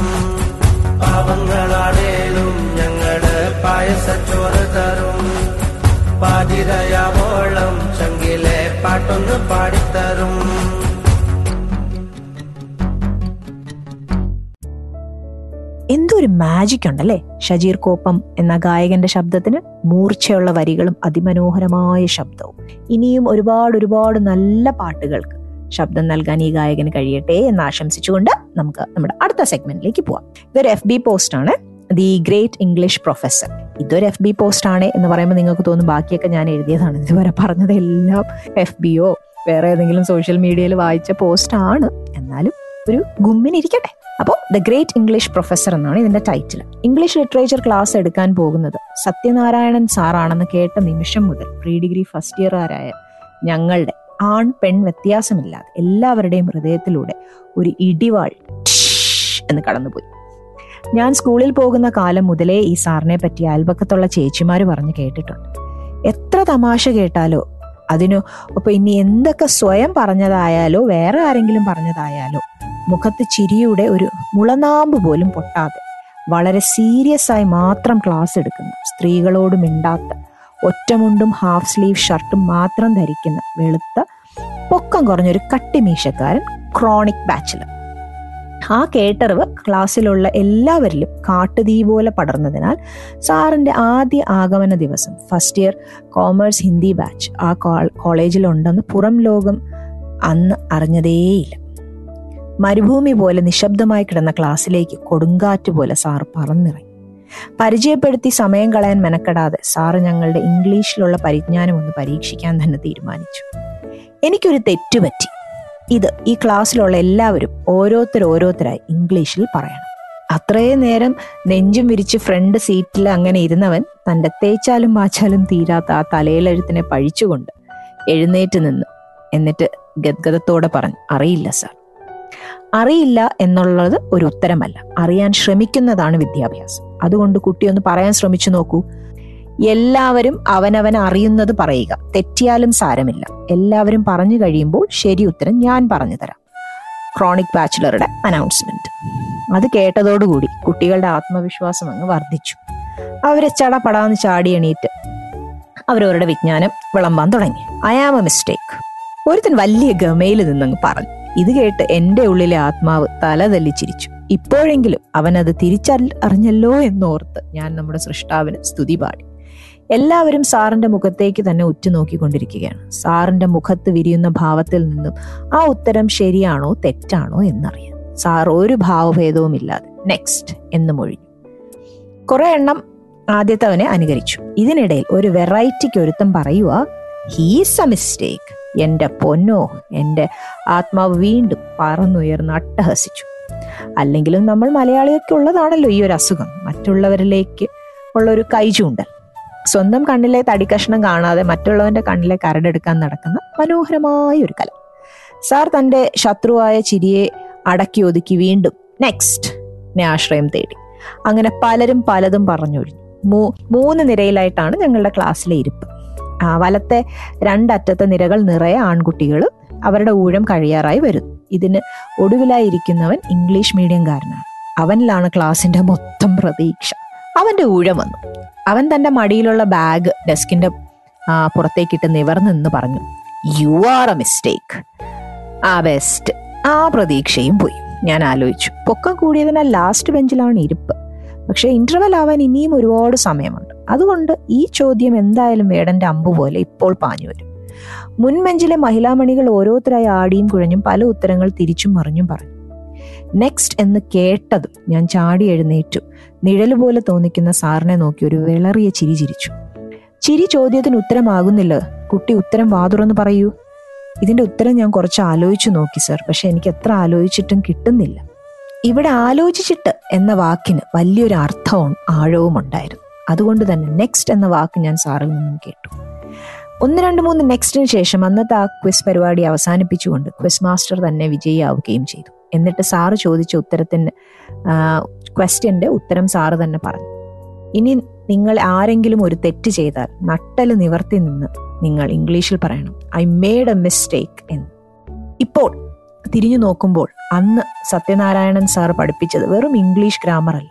പാവങ്ങളാണേലും ഞങ്ങൾ പായസച്ചോറ് തരും. പാതിരയാവോളം ചങ്കിലെ പാട്ടൊന്ന് പാടിത്തരും. എന്തൊരു മാജിക് ഉണ്ടല്ലേ? ഷജീർ കോപ്പം എന്ന ഗായകന്റെ ശബ്ദത്തിന് മൂർച്ചയുള്ള വരികളും അതിമനോഹരമായ ശബ്ദവും. ഇനിയും ഒരുപാട് ഒരുപാട് നല്ല പാട്ടുകൾക്ക് ശബ്ദം നൽകാൻ ഈ ഗായകന് കഴിയട്ടെ എന്ന് ആശംസിച്ചുകൊണ്ട് നമുക്ക് നമ്മുടെ അടുത്ത സെഗ്മെന്റിലേക്ക് പോവാം. ഇതൊരു എഫ് ബി പോസ്റ്റ് ആണ്. ദി ഗ്രേറ്റ് ഇംഗ്ലീഷ് പ്രൊഫസർ ഇതൊരു എഫ് ബി പോസ്റ്റ് ആണ് എന്ന് പറയുമ്പോൾ നിങ്ങൾക്ക് തോന്നും ബാക്കിയൊക്കെ ഞാൻ എഴുതിയതാണ്. ഇതുവരെ പറഞ്ഞതെല്ലാം എഫ് ബിയോ വേറെ ഏതെങ്കിലും സോഷ്യൽ മീഡിയയിൽ വായിച്ച പോസ്റ്റ് ആണ്. എന്നാലും ഒരു ഗുമ്മിനിരിക്കട്ടെ അപ്പോൾ ദ ഗ്രേറ്റ് ഇംഗ്ലീഷ് പ്രൊഫസർ എന്നാണ് ഇതിന്റെ ടൈറ്റിൽ ഇംഗ്ലീഷ് ലിറ്ററേച്ചർ ക്ലാസ് എടുക്കാൻ പോകുന്നത് സത്യനാരായണൻ സാറാണെന്ന് കേട്ട നിമിഷം മുതൽ പ്രീ ഡിഗ്രി ഫസ്റ്റ് ഇയറുകാരായ ഞങ്ങളുടെ ആൺ പെൺ വ്യത്യാസമില്ലാതെ എല്ലാവരുടെയും ഹൃദയത്തിലൂടെ ഒരു ഇടിവാൾ എന്ന് കടന്നുപോയി. ഞാൻ സ്കൂളിൽ പോകുന്ന കാലം മുതലേ ഈ സാറിനെ പറ്റി അയൽപക്കത്തുള്ള ചേച്ചിമാർ പറഞ്ഞു കേട്ടിട്ടുണ്ട്. എത്ര തമാശ കേട്ടാലോ? അതിനു ഒപ്പം ഇനി എന്തൊക്കെ സ്വയം പറഞ്ഞതായാലോ? വേറെ ആരെങ്കിലും പറഞ്ഞതായാലോ? മുഖത്ത് ചിരിയുടെ ഒരു മുളനാമ്പ് പോലും പൊട്ടാതെ വളരെ സീരിയസ് ആയി മാത്രം ക്ലാസ് എടുക്കുന്ന. സ്ത്രീകളോട് മിണ്ടാത്ത ഒറ്റമുണ്ടും ഹാഫ് സ്ലീവ് ഷർട്ടും മാത്രം ധരിക്കുന്ന വെളുത്ത പൊക്കം കുറഞ്ഞൊരു കട്ടിമീശക്കാരൻ ക്രോണിക് ബാച്ചിലർ ആ കേട്ടറിവ് ക്ലാസ്സിലുള്ള എല്ലാവരിലും കാട്ടുതീ പോലെ പടർന്നതിനാൽ സാറിന്റെ ആദ്യ ആഗമന ദിവസം first year commerce Hindi batch ആ കോളേജിലുണ്ടെന്ന് പുറം ലോകം അന്ന് അറിഞ്ഞതേയില്ല. മരുഭൂമി പോലെ നിശബ്ദമായി കിടന്ന ക്ലാസ്സിലേക്ക് കൊടുങ്കാറ്റ് പോലെ സാർ പറന്നിറങ്ങി. പരിചയപ്പെടുത്തി സമയം കളയാൻ മെനക്കെടാതെ സാറ് ഞങ്ങളുടെ ഇംഗ്ലീഷിലുള്ള പരിജ്ഞാനം ഒന്ന് പരീക്ഷിക്കാൻ തന്നെ തീരുമാനിച്ചു. എനിക്കൊരു തെറ്റുപറ്റി ഇത് ഈ ക്ലാസ്സിലുള്ള എല്ലാവരും ഓരോരുത്തർ ഓരോരുത്തരായി ഇംഗ്ലീഷിൽ പറയണം. അത്രയും നേരം നെഞ്ചും വിരിച്ച് ഫ്രണ്ട് സീറ്റിൽ അങ്ങനെ ഇരുന്നവൻ തന്റെ തേച്ചാലും മാച്ചാലും തീരാത്ത ആ തലയിലെഴുത്തിനെ പഴിച്ചുകൊണ്ട് എഴുന്നേറ്റ് നിന്നു. എന്നിട്ട് ഗദ്ഗതത്തോടെ പറഞ്ഞു അറിയില്ല സാർ അറിയില്ല എന്നുള്ളത് ഒരു ഉത്തരമല്ല. അറിയാൻ ശ്രമിക്കുന്നതാണ് വിദ്യാഭ്യാസം. അതുകൊണ്ട് കുട്ടി ഒന്ന് പറയാൻ ശ്രമിച്ചു നോക്കൂ. എല്ലാവരും അവനവൻ അറിയുന്നത് പറയുക. തെറ്റിയാലും സാരമില്ല. എല്ലാവരും പറഞ്ഞു കഴിയുമ്പോൾ ശരി ഉത്തരം ഞാൻ പറഞ്ഞു തരാം. ക്രോണിക് ബാച്ചിലറുടെ അനൗൺസ്മെന്റ് അത് കേട്ടതോടുകൂടി കുട്ടികളുടെ ആത്മവിശ്വാസം അങ്ങ് വർദ്ധിച്ചു. അവരെ ചടപടാന്ന് ചാടി എണീറ്റ് അവരവരുടെ വിജ്ഞാനം വിളമ്പാൻ തുടങ്ങി. ഐ ആം എ മിസ്റ്റേക്ക് ഒരുത്തൻ വലിയ ഗമയിൽ നിന്നങ്ങ് പറഞ്ഞു. ഇത് കേട്ട് എന്റെ ഉള്ളിലെ ആത്മാവ് തലതല്ലിച്ചിരിച്ചു ഇപ്പോഴെങ്കിലും അവൻ അത് തിരിച്ചറിഞ്ഞല്ലോ എന്നോർത്ത് ഞാൻ നമ്മുടെ സൃഷ്ടാവിന് സ്തുതി പാടി. എല്ലാവരും സാറിന്റെ മുഖത്തേക്ക് തന്നെ ഉറ്റുനോക്കിക്കൊണ്ടിരിക്കുകയാണ്. സാറിന്റെ മുഖത്ത് വിരിയുന്ന ഭാവത്തിൽ നിന്നും ആ ഉത്തരം ശരിയാണോ തെറ്റാണോ എന്നറിയാം. സാർ ഒരു ഭാവഭേദവും ഇല്ലാതെ നെക്സ്റ്റ് എന്ന് മൊഴിഞ്ഞു. കുറെ എണ്ണം ആദ്യത്തവനെ അനുകരിച്ചു. ഇതിനിടയിൽ ഒരു വെറൈറ്റിക്ക് ഒരുത്തം പറയുക ഹീസ് എ മിസ്റ്റേക്ക് എന്റെ പൊന്നോ എന്റെ ആത്മാവ് വീണ്ടും പറന്നുയർന്ന് അട്ടഹസിച്ചു. അല്ലെങ്കിലും നമ്മൾ മലയാളികൾക്ക് ഉള്ളതാണല്ലോ ഈ ഒരു അസുഖം. മറ്റുള്ളവരിലേക്ക് ഉള്ള ഒരു കൈചൂണ്ടൽ. സ്വന്തം കണ്ണിലെ തടിക്കഷ്ണം കാണാതെ മറ്റുള്ളവന്റെ കണ്ണിലെ കരടെടുക്കാൻ നടക്കുന്ന മനോഹരമായ ഒരു കല. സാർ തന്റെ ശത്രുവായ ചിരിയെ അടക്കി ഒതുക്കി വീണ്ടും നെക്സ്റ്റ് ആശ്രയം തേടി. അങ്ങനെ പലരും പലതും പറഞ്ഞൊഴിഞ്ഞു. മൂന്ന് നിരയിലായിട്ടാണ് ഞങ്ങളുടെ ക്ലാസ്സിലെ ഇരിപ്പ്. വലത്തെ രണ്ടറ്റത്തെ നിരകൾ നിറയെ ആൺകുട്ടികൾ അവരുടെ ഊഴം കഴിയാറായി വരുന്നു ഇതിന് ഒടുവിലായിരിക്കുന്നവൻ ഇംഗ്ലീഷ് മീഡിയംകാരനാണ്. അവനിലാണ് ക്ലാസിന്റെ മൊത്തം പ്രതീക്ഷ. അവന്റെ ഊഴം വന്നു. അവൻ തന്റെ മടിയിലുള്ള ബാഗ് ഡെസ്കിന്റെ പുറത്തേക്കിട്ട് നിവർന്നെന്ന് പറഞ്ഞു യു ആർ എ മിസ്റ്റേക്ക് ആ ബെസ്റ്റ് ആ പ്രതീക്ഷയും പോയി. ഞാൻ ആലോചിച്ചു. പൊക്കം കൂടിയതിനാൽ ലാസ്റ്റ് ബെഞ്ചിലാണ് ഇരിപ്പ്. പക്ഷെ ഇന്റർവെൽ ആവാൻ ഇനിയും ഒരുപാട് സമയമുണ്ട്. അതുകൊണ്ട് ഈ ചോദ്യം എന്തായാലും വേടന്റെ അമ്പ് പോലെ ഇപ്പോൾ പാഞ്ഞു വരും. മുൻമെഞ്ചിലെ മഹിളാമണികൾ ഓരോരുത്തരായി ആടിയും കുഴഞ്ഞും പല ഉത്തരങ്ങൾ തിരിച്ചും മറിഞ്ഞും പറഞ്ഞു. നെക്സ്റ്റ് എന്ന് കേട്ടതും ഞാൻ ചാടി എഴുന്നേറ്റു. നിഴലുപോലെ തോന്നിക്കുന്ന സാറിനെ നോക്കി ഒരു വിളറിയ ചിരി ചിരിച്ചു. ചിരി ചോദ്യത്തിന് ഉത്തരമാകുന്നില്ല. കുട്ടി ഉത്തരം വാതുറന്ന് പറയൂ. ഇതിന്റെ ഉത്തരം ഞാൻ കുറച്ച് ആലോചിച്ചു നോക്കി സർ. പക്ഷെ എനിക്ക് എത്ര ആലോചിച്ചിട്ടും കിട്ടുന്നില്ല. ഇവിടെ ആലോചിച്ചിട്ട് എന്ന വാക്കിന് വലിയൊരു അർത്ഥവും ആഴവും ഉണ്ടായിരുന്നു. അതുകൊണ്ട് തന്നെ നെക്സ്റ്റ് എന്ന വാക്ക് ഞാൻ സാറിൽ നിന്നും കേട്ടു. ഒന്ന് രണ്ട് മൂന്ന് നെക്സ്റ്റിന് ശേഷം അന്നത്തെ ആ ക്വിസ് പരിപാടി അവസാനിപ്പിച്ചുകൊണ്ട് ക്വിസ് മാസ്റ്റർ തന്നെ വിജയിയാവുകയും ചെയ്തു. എന്നിട്ട് സാറ് ചോദിച്ച ഉത്തരത്തിന് ക്വസ്റ്റ്യന്റെ ഉത്തരം സാറ് തന്നെ പറഞ്ഞു. ഇനി നിങ്ങൾ ആരെങ്കിലും ഒരു തെറ്റ് ചെയ്താൽ നട്ടൽ നിവർത്തി നിന്ന് നിങ്ങൾ ഇംഗ്ലീഷിൽ പറയണം ഐ മേഡ് എ മിസ്റ്റേക്ക് എന്ന്. ഇപ്പോൾ തിരിഞ്ഞു നോക്കുമ്പോൾ അന്ന് സത്യനാരായണൻ സാർ പഠിപ്പിച്ചത് വെറും ഇംഗ്ലീഷ് ഗ്രാമർ അല്ല.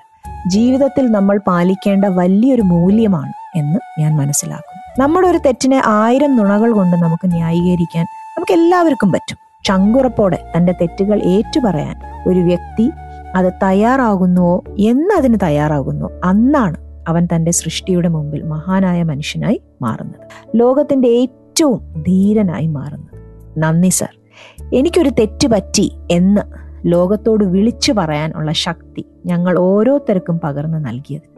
ജീവിതത്തിൽ നമ്മൾ പാലിക്കേണ്ട വലിയൊരു മൂല്യമാണ് എന്ന് ഞാൻ മനസ്സിലാക്കും നമ്മുടെ ഒരു തെറ്റിനെ ആയിരം നുണകൾ കൊണ്ട് നമുക്ക് ന്യായീകരിക്കാൻ നമുക്ക് എല്ലാവർക്കും പറ്റും. ചങ്കുറപ്പോടെ തന്റെ തെറ്റുകൾ ഏറ്റുപറയാൻ ഒരു വ്യക്തി അത് തയ്യാറാകുന്നുവോ എന്നതിന് തയ്യാറാകുന്നു അന്നാണ് അവൻ തന്റെ സൃഷ്ടിയുടെ മുമ്പിൽ മഹാനായ മനുഷ്യനായി മാറുന്നത്. ലോകത്തിന്റെ ഏറ്റവും ധീരനായി മാറുന്നത്. നന്ദി സർ. എനിക്കൊരു തെറ്റ് പറ്റി എന്ന് ലോകത്തോട് വിളിച്ചു പറയാനുള്ള ശക്തി ഞങ്ങൾ ഓരോരുത്തർക്കും പകർന്നു നൽകിയത്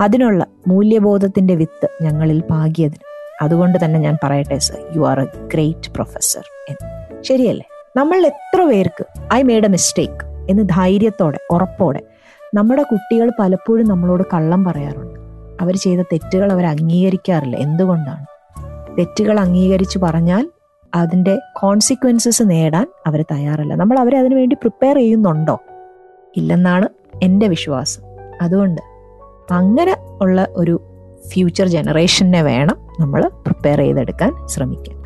അതിനുള്ള മൂല്യബോധത്തിന്റെ വിത്ത് ഞങ്ങളിൽ പാകിയതിന്. അതുകൊണ്ട് തന്നെ ഞാൻ പറയട്ടെ sir you are a great professor എന്ന്. ശരിയല്ലേ? നമ്മൾ എത്ര പേർക്ക് ഐ മേഡ് എ മിസ്റ്റേക്ക് എന്ന് ധൈര്യത്തോടെ ഉറപ്പോടെ നമ്മുടെ കുട്ടികൾ പലപ്പോഴും നമ്മളോട് കള്ളം പറയാറുണ്ട്. അവർ ചെയ്ത തെറ്റുകൾ അവർ അംഗീകരിക്കാറില്ല. എന്തുകൊണ്ടാണ്? തെറ്റുകൾ അംഗീകരിച്ചു പറഞ്ഞാൽ അതിന്റെ കോൺസിക്വൻസസ് നേടാൻ അവർ തയ്യാറല്ല. നമ്മൾ അവരെ അതിനുവേണ്ടി പ്രിപ്പയർ ചെയ്യുന്നുണ്ടോ? ഇല്ലെന്നാണ് എന്റെ വിശ്വാസം. അതുകൊണ്ട് അങ്ങനെ ഉള്ള ഒരു ഫ്യൂച്ചർ ജനറേഷനെ വേണം നമ്മൾ പ്രിപ്പയർ ചെയ്തെടുക്കാൻ ശ്രമിക്കാൻ.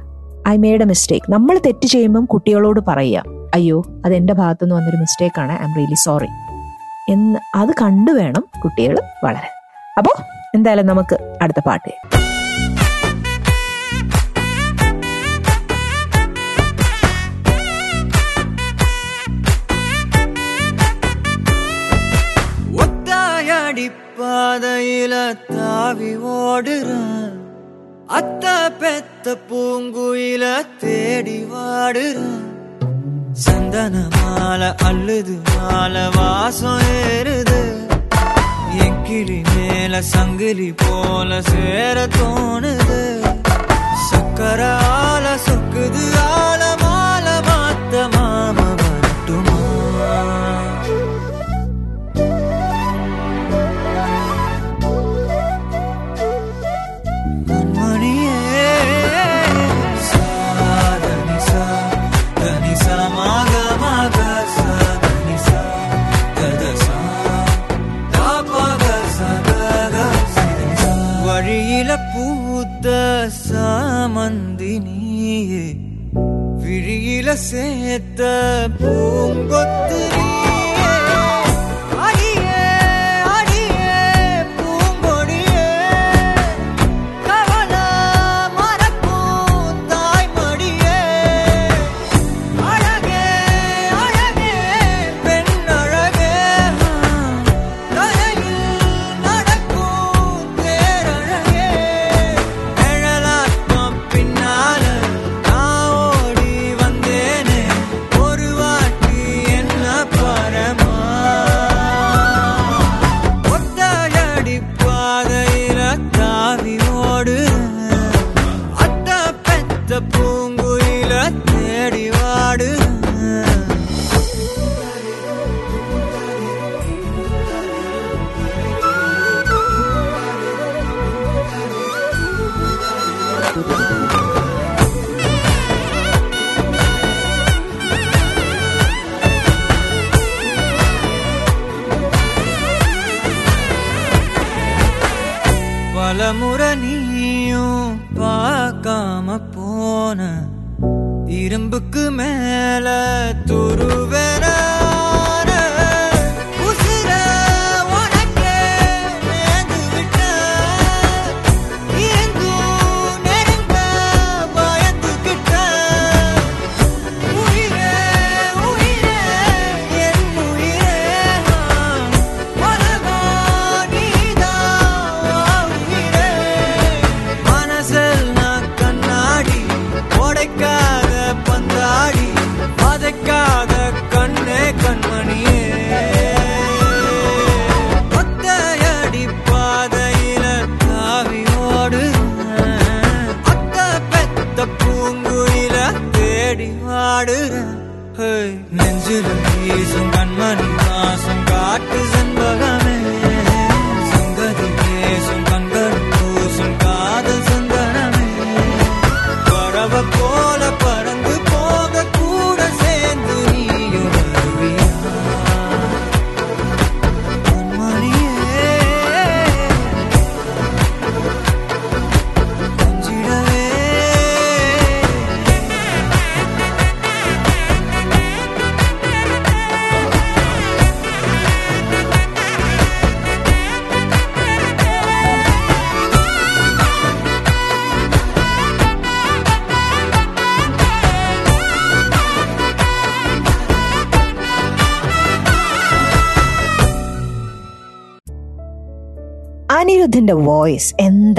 ഐ മേഡ് എ മിസ്റ്റേക്ക് നമ്മൾ തെറ്റ് ചെയ്യുമ്പം കുട്ടികളോട് പറയുക അയ്യോ അത് എന്റെ ഭാഗത്തുനിന്ന് വന്നൊരു മിസ്റ്റേക്കാണ് ഐ എം റിയലി സോറി എന്ന് അത് കണ്ടു വേണം കുട്ടികൾ വളരെ അപ്പോൾ എന്തായാലും നമുക്ക് അടുത്ത പാട്ട് കേൾക്കാം. பாதையில தாவி ஓடுறான் அத்த பெத்த பூங்குயில தேடி வாடுறான் சந்தன மாலை அள்ளுது மாலை வாசம் ஏறுது. என் மேல சங்கிலி போல சேர தோணுது. சக்கர ஆல சொக்குது ஆல மாலை மாத்த மாமா සේත පූගොත්තුර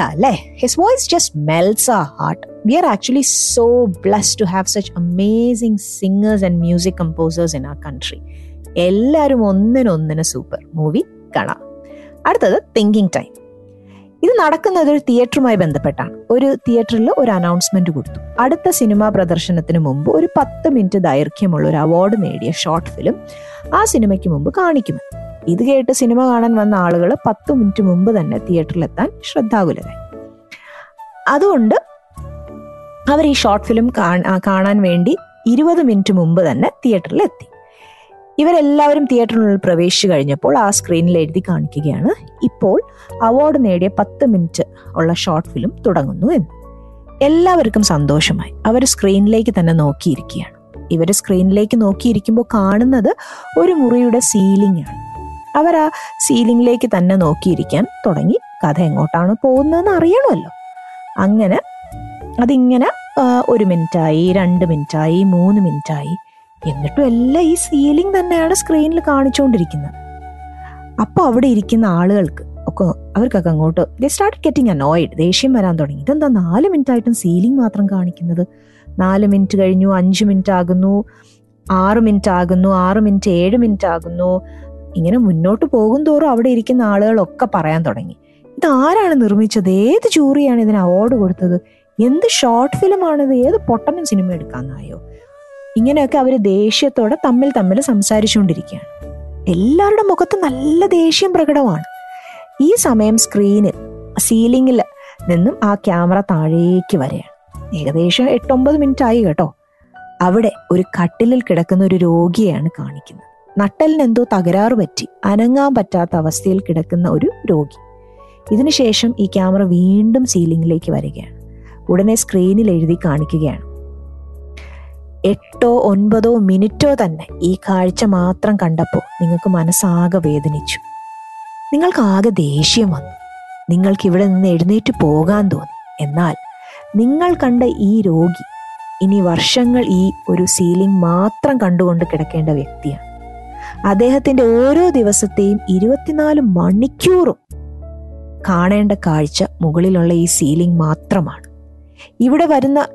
അല്ലേ? His voice just melts a heart we are actually so blessed to have such amazing singers and music composers in a country എല്ലാവരും ഒന്നിനൊന്നിന് സൂപ്പർ മൂവി കാണാം. അടുത്തത് തിങ്കിങ് ടൈം ഇത് നടക്കുന്നത് ഒരു തിയേറ്ററുമായി ബന്ധപ്പെട്ടാണ്. ഒരു തിയേറ്ററിൽ ഒരു അനൗൺസ്മെന്റ് കൊടുത്തു. അടുത്ത സിനിമാ പ്രദർശനത്തിന് മുമ്പ് ഒരു പത്ത് മിനിറ്റ് ദൈർഘ്യമുള്ള ഒരു അവാർഡ് നേടിയ ഷോർട്ട് ഫിലിം ആ സിനിമയ്ക്ക് മുമ്പ് കാണിക്കുമെന്ന്. ഇത് കേട്ട് സിനിമ കാണാൻ വന്ന ആളുകൾ പത്ത് മിനിറ്റ് മുമ്പ് തന്നെ തിയേറ്ററിലെത്താൻ ശ്രദ്ധാകുലരായി. അതുകൊണ്ട് അവർ ഈ ഷോർട്ട് ഫിലിം കാണാൻ വേണ്ടി ഇരുപത് മിനിറ്റ് മുമ്പ് തന്നെ തിയേറ്ററിൽ എത്തി ഇവരെല്ലാവരും തിയേറ്ററിനുള്ളിൽ പ്രവേശിച്ചു കഴിഞ്ഞപ്പോൾ ആ സ്ക്രീനിൽ എഴുതി കാണിക്കുകയാണ് ഇപ്പോൾ അവാർഡ് നേടിയ പത്ത് മിനിറ്റ് ഉള്ള ഷോർട്ട് ഫിലിം തുടങ്ങുന്നു എന്ന്. എല്ലാവർക്കും സന്തോഷമായി. അവർ സ്ക്രീനിലേക്ക് തന്നെ നോക്കിയിരിക്കുകയാണ്. ഇവർ സ്ക്രീനിലേക്ക് നോക്കിയിരിക്കുമ്പോൾ കാണുന്നത് ഒരു മുറിയുടെ സീലിംഗ് ആണ്. അവർ ആ സീലിംഗിലേക്ക് തന്നെ നോക്കിയിരിക്കാൻ തുടങ്ങി. കഥ എങ്ങോട്ടാണ് പോകുന്നതെന്ന് അറിയണമല്ലോ. അങ്ങനെ അതിങ്ങനെ ഒരു മിനിറ്റായി രണ്ട് മിനിറ്റായി മൂന്ന് മിനിറ്റായി. എന്നിട്ടും എല്ലാം ഈ സീലിംഗ് തന്നെയാണ് സ്ക്രീനിൽ കാണിച്ചുകൊണ്ടിരിക്കുന്നത്. അപ്പോൾ അവിടെ ഇരിക്കുന്ന ആളുകൾക്ക് ഒക്കെ അവർക്കൊക്കെ അങ്ങോട്ട് ദേ സ്റ്റാർട്ട് ഗെറ്റിംഗ് അനോയിഡ് ദേഷ്യം വരാൻ തുടങ്ങി. ഇതെന്താ നാല് മിനിറ്റ് ആയിട്ടും സീലിംഗ് മാത്രം കാണിക്കുന്നത്? നാല് മിനിറ്റ് കഴിഞ്ഞു അഞ്ച് മിനിറ്റ് ആകുന്നു ആറ് മിനിറ്റ് ആകുന്നു ആറ് മിനിറ്റ് ഏഴ് മിനിറ്റ് ആകുന്നു ഇങ്ങനെ മുന്നോട്ട് പോകും തോറും അവിടെ ഇരിക്കുന്ന ആളുകളൊക്കെ പറയാൻ തുടങ്ങി. ഇത് ആരാണ് നിർമ്മിച്ചത്? ഏത് ജൂറിയാണ് ഇതിന് അവാർഡ് കൊടുത്തത്? എന്ത് ഷോർട്ട് ഫിലിമാണിത് ഏത് പൊട്ടനും സിനിമ എടുക്കാന്നായോ? ഇങ്ങനെയൊക്കെ അവർ ദേഷ്യത്തോടെ തമ്മിൽ തമ്മിൽ സംസാരിച്ചുകൊണ്ടിരിക്കുകയാണ്. എല്ലാവരുടെ മുഖത്ത് നല്ല ദേഷ്യം പ്രകടമാണ്. ഈ സമയം സ്ക്രീനിൽ സീലിംഗിൽ നിന്നും ആ ക്യാമറ താഴേക്ക് വരെയാണ് ഏകദേശം എട്ടൊമ്പത് മിനിറ്റ് ആയി കേട്ടോ. അവിടെ ഒരു കട്ടിലിൽ കിടക്കുന്ന ഒരു രോഗിയെയാണ് കാണിക്കുന്നത്. നട്ടലിന് എന്തോ തകരാറ് പറ്റി അനങ്ങാൻ പറ്റാത്ത അവസ്ഥയിൽ കിടക്കുന്ന ഒരു രോഗി. ഇതിനുശേഷം ഈ ക്യാമറ വീണ്ടും സീലിംഗിലേക്ക് വരികയാണ്. ഉടനെ സ്ക്രീനിൽ എഴുതി കാണിക്കുകയാണ്. എട്ടോ ഒൻപതോ മിനിറ്റോ തന്നെ ഈ കാഴ്ച മാത്രം കണ്ടപ്പോൾ നിങ്ങൾക്ക് മനസ്സാകെ വേദനിച്ചു. നിങ്ങൾക്ക് ആകെ ദേഷ്യം വന്നു. നിങ്ങൾക്ക് ഇവിടെ നിന്ന് എഴുന്നേറ്റ് പോകാൻ തോന്നി. എന്നാൽ നിങ്ങൾ കണ്ട ഈ രോഗി ഇനി വർഷങ്ങൾ ഈ ഒരു സീലിംഗ് മാത്രം കണ്ടുകൊണ്ട് കിടക്കേണ്ട വ്യക്തിയാണ്. അദ്ദേഹത്തിന്റെ ഓരോ ദിവസത്തെയും ഇരുപത്തിനാല് മണിക്കൂറും കാണേണ്ട കാഴ്ച മുകളിലുള്ള ഈ സീലിംഗ് മാത്രമാണ്. ഇവിടെ വരുന്ന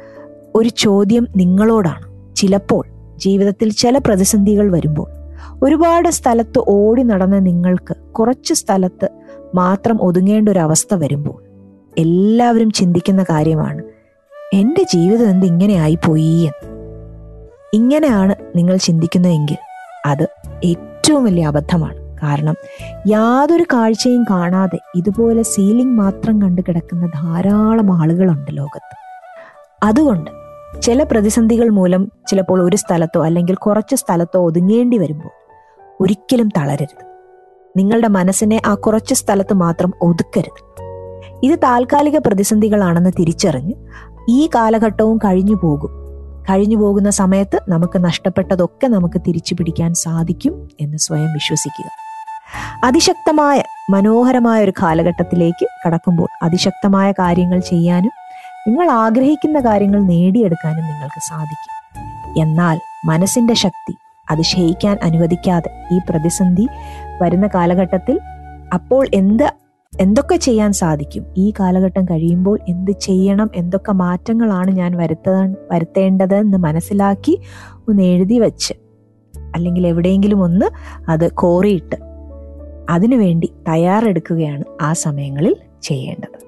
ഒരു ചോദ്യം നിങ്ങളോടാണ്. ചിലപ്പോൾ ജീവിതത്തിൽ ചില പ്രതിസന്ധികൾ വരുമ്പോൾ ഒരുപാട് സ്ഥലത്ത് ഓടി നടന്ന നിങ്ങൾക്ക് കുറച്ച് സ്ഥലത്ത് മാത്രം ഒതുങ്ങേണ്ട ഒരു അവസ്ഥ വരുമ്പോൾ എല്ലാവരും ചിന്തിക്കുന്ന കാര്യമാണ് എന്റെ ജീവിതം എന്ത് ഇങ്ങനെ ആയിപ്പോയി? എന്ന്. ഇങ്ങനെയാണ് നിങ്ങൾ ചിന്തിക്കുന്നതെങ്കിൽ അത് ഏറ്റവും വലിയ അബദ്ധമാണ്. കാരണം യാതൊരു കാഴ്ചയും കാണാതെ ഇതുപോലെ സീലിംഗ് മാത്രം കണ്ടു കിടക്കുന്ന ധാരാളം ആളുകളുണ്ട് ലോകത്ത്. അതുകൊണ്ട് ചില പ്രതിസന്ധികൾ മൂലം ചിലപ്പോൾ ഒരു സ്ഥലത്തോ അല്ലെങ്കിൽ കുറച്ച് സ്ഥലത്തോ ഒതുങ്ങേണ്ടി വരുമ്പോൾ ഒരിക്കലും തളരരുത്. നിങ്ങളുടെ മനസ്സിനെ ആ കുറച്ച് സ്ഥലത്ത് മാത്രം ഒതുക്കരുത്. ഇത് താൽക്കാലിക പ്രതിസന്ധികളാണെന്ന് തിരിച്ചറിഞ്ഞ് ഈ കാലഘട്ടവും കഴിഞ്ഞു പോകും. കഴിഞ്ഞു പോകുന്ന സമയത്ത് നമുക്ക് നഷ്ടപ്പെട്ടതൊക്കെ നമുക്ക് തിരിച്ചു പിടിക്കാൻ സാധിക്കും എന്ന് സ്വയം വിശ്വസിക്കുക. അതിശക്തമായ മനോഹരമായ ഒരു കാലഘട്ടത്തിലേക്ക് കടക്കുമ്പോൾ അതിശക്തമായ കാര്യങ്ങൾ ചെയ്യാനും നിങ്ങൾ ആഗ്രഹിക്കുന്ന കാര്യങ്ങൾ നേടിയെടുക്കാനും നിങ്ങൾക്ക് സാധിക്കും. എന്നാൽ മനസ്സിന്റെ ശക്തി അത് ക്ഷയിക്കാൻ അനുവദിക്കാതെ ഈ പ്രതിസന്ധി വരുന്ന കാലഘട്ടത്തിൽ അപ്പോൾ എന്ത് എന്തൊക്കെ ചെയ്യാൻ സാധിക്കും? ഈ കാലഘട്ടം കഴിയുമ്പോൾ എന്ത് ചെയ്യണം? എന്തൊക്കെ മാറ്റങ്ങളാണ് ഞാൻ വരുത്ത വരുത്തേണ്ടതെന്ന് മനസ്സിലാക്കി ഒന്ന് എഴുതി വച്ച് അല്ലെങ്കിൽ എവിടെയെങ്കിലും ഒന്ന് അത് കോറിയിട്ട് അതിനുവേണ്ടി തയ്യാറെടുക്കുകയാണ് ആ സമയങ്ങളിൽ ചെയ്യേണ്ടത്.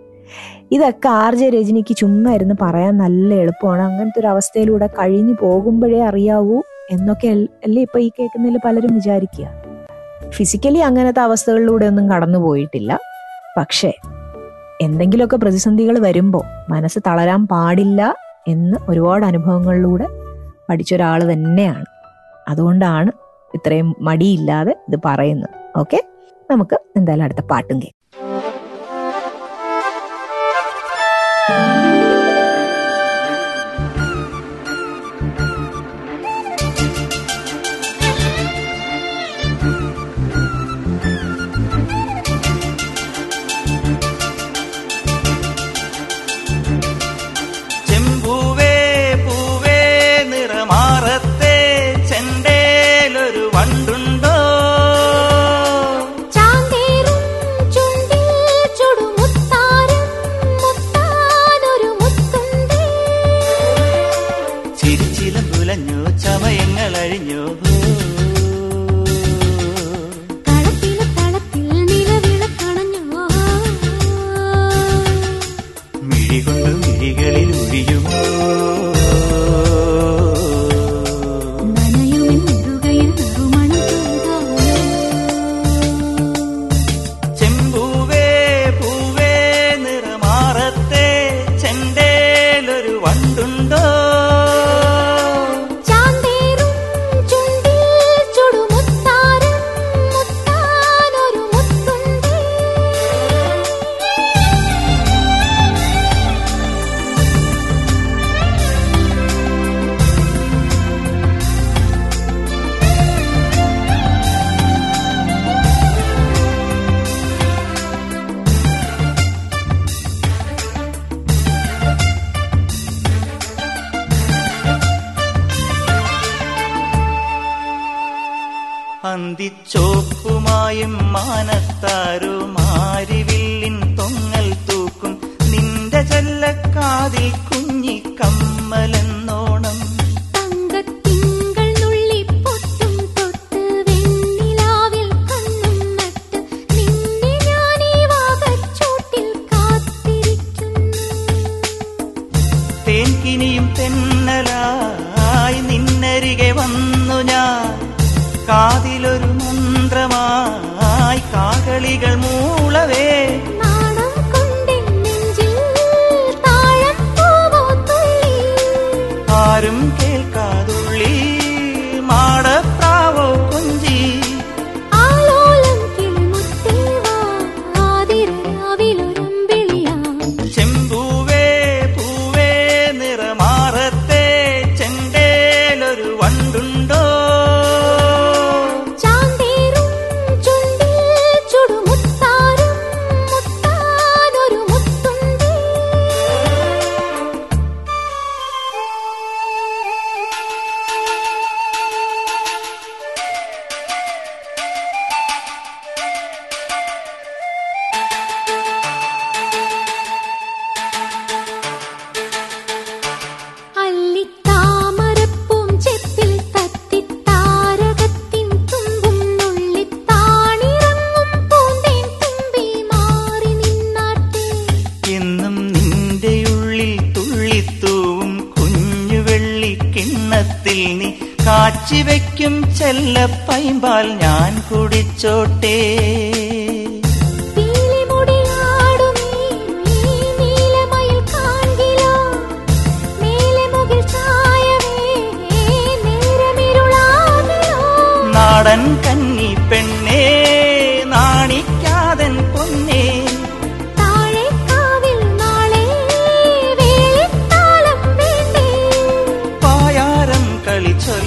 ഇതൊക്കെ ആർ ജെ രജനിക്ക് ചുമ്മാ ഇരുന്ന് പറയാൻ നല്ല എളുപ്പമാണ്. അങ്ങനത്തെ ഒരു അവസ്ഥയിലൂടെ കഴിഞ്ഞു പോകുമ്പോഴേ അറിയാവൂ എന്നൊക്കെ അല്ലേ ഇപ്പൊ ഈ കേൾക്കുന്നതിൽ പലരും വിചാരിക്കുക. ഫിസിക്കലി അങ്ങനത്തെ അവസ്ഥകളിലൂടെ ഒന്നും കടന്നു പോയിട്ടില്ല പക്ഷേ എന്തെങ്കിലുമൊക്കെ പ്രതിസന്ധികൾ വരുമ്പോൾ മനസ്സ് തളരാൻ പാടില്ല എന്ന് ഒരുപാട് അനുഭവങ്ങളിലൂടെ പഠിച്ചൊരാൾ തന്നെയാണ്. അതുകൊണ്ടാണ് ഇത്രയും മടിയില്ലാതെ ഇത് പറയുന്നത്. ഓക്കെ? നമുക്ക് എന്തായാലും അടുത്ത പാട്ടും കേൾക്കാം.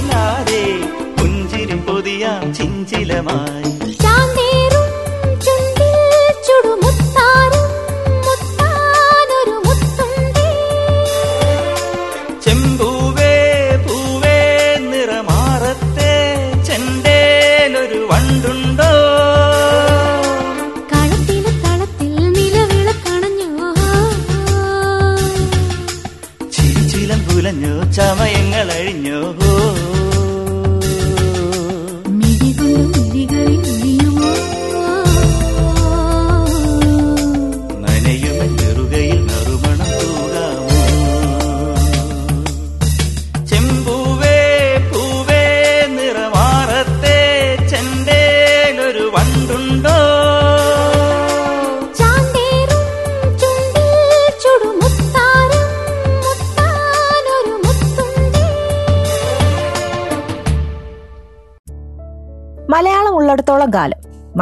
ചൊല്ലാതെ പുഞ്ചിരി പൊതിയാം ചിഞ്ചിലമായി.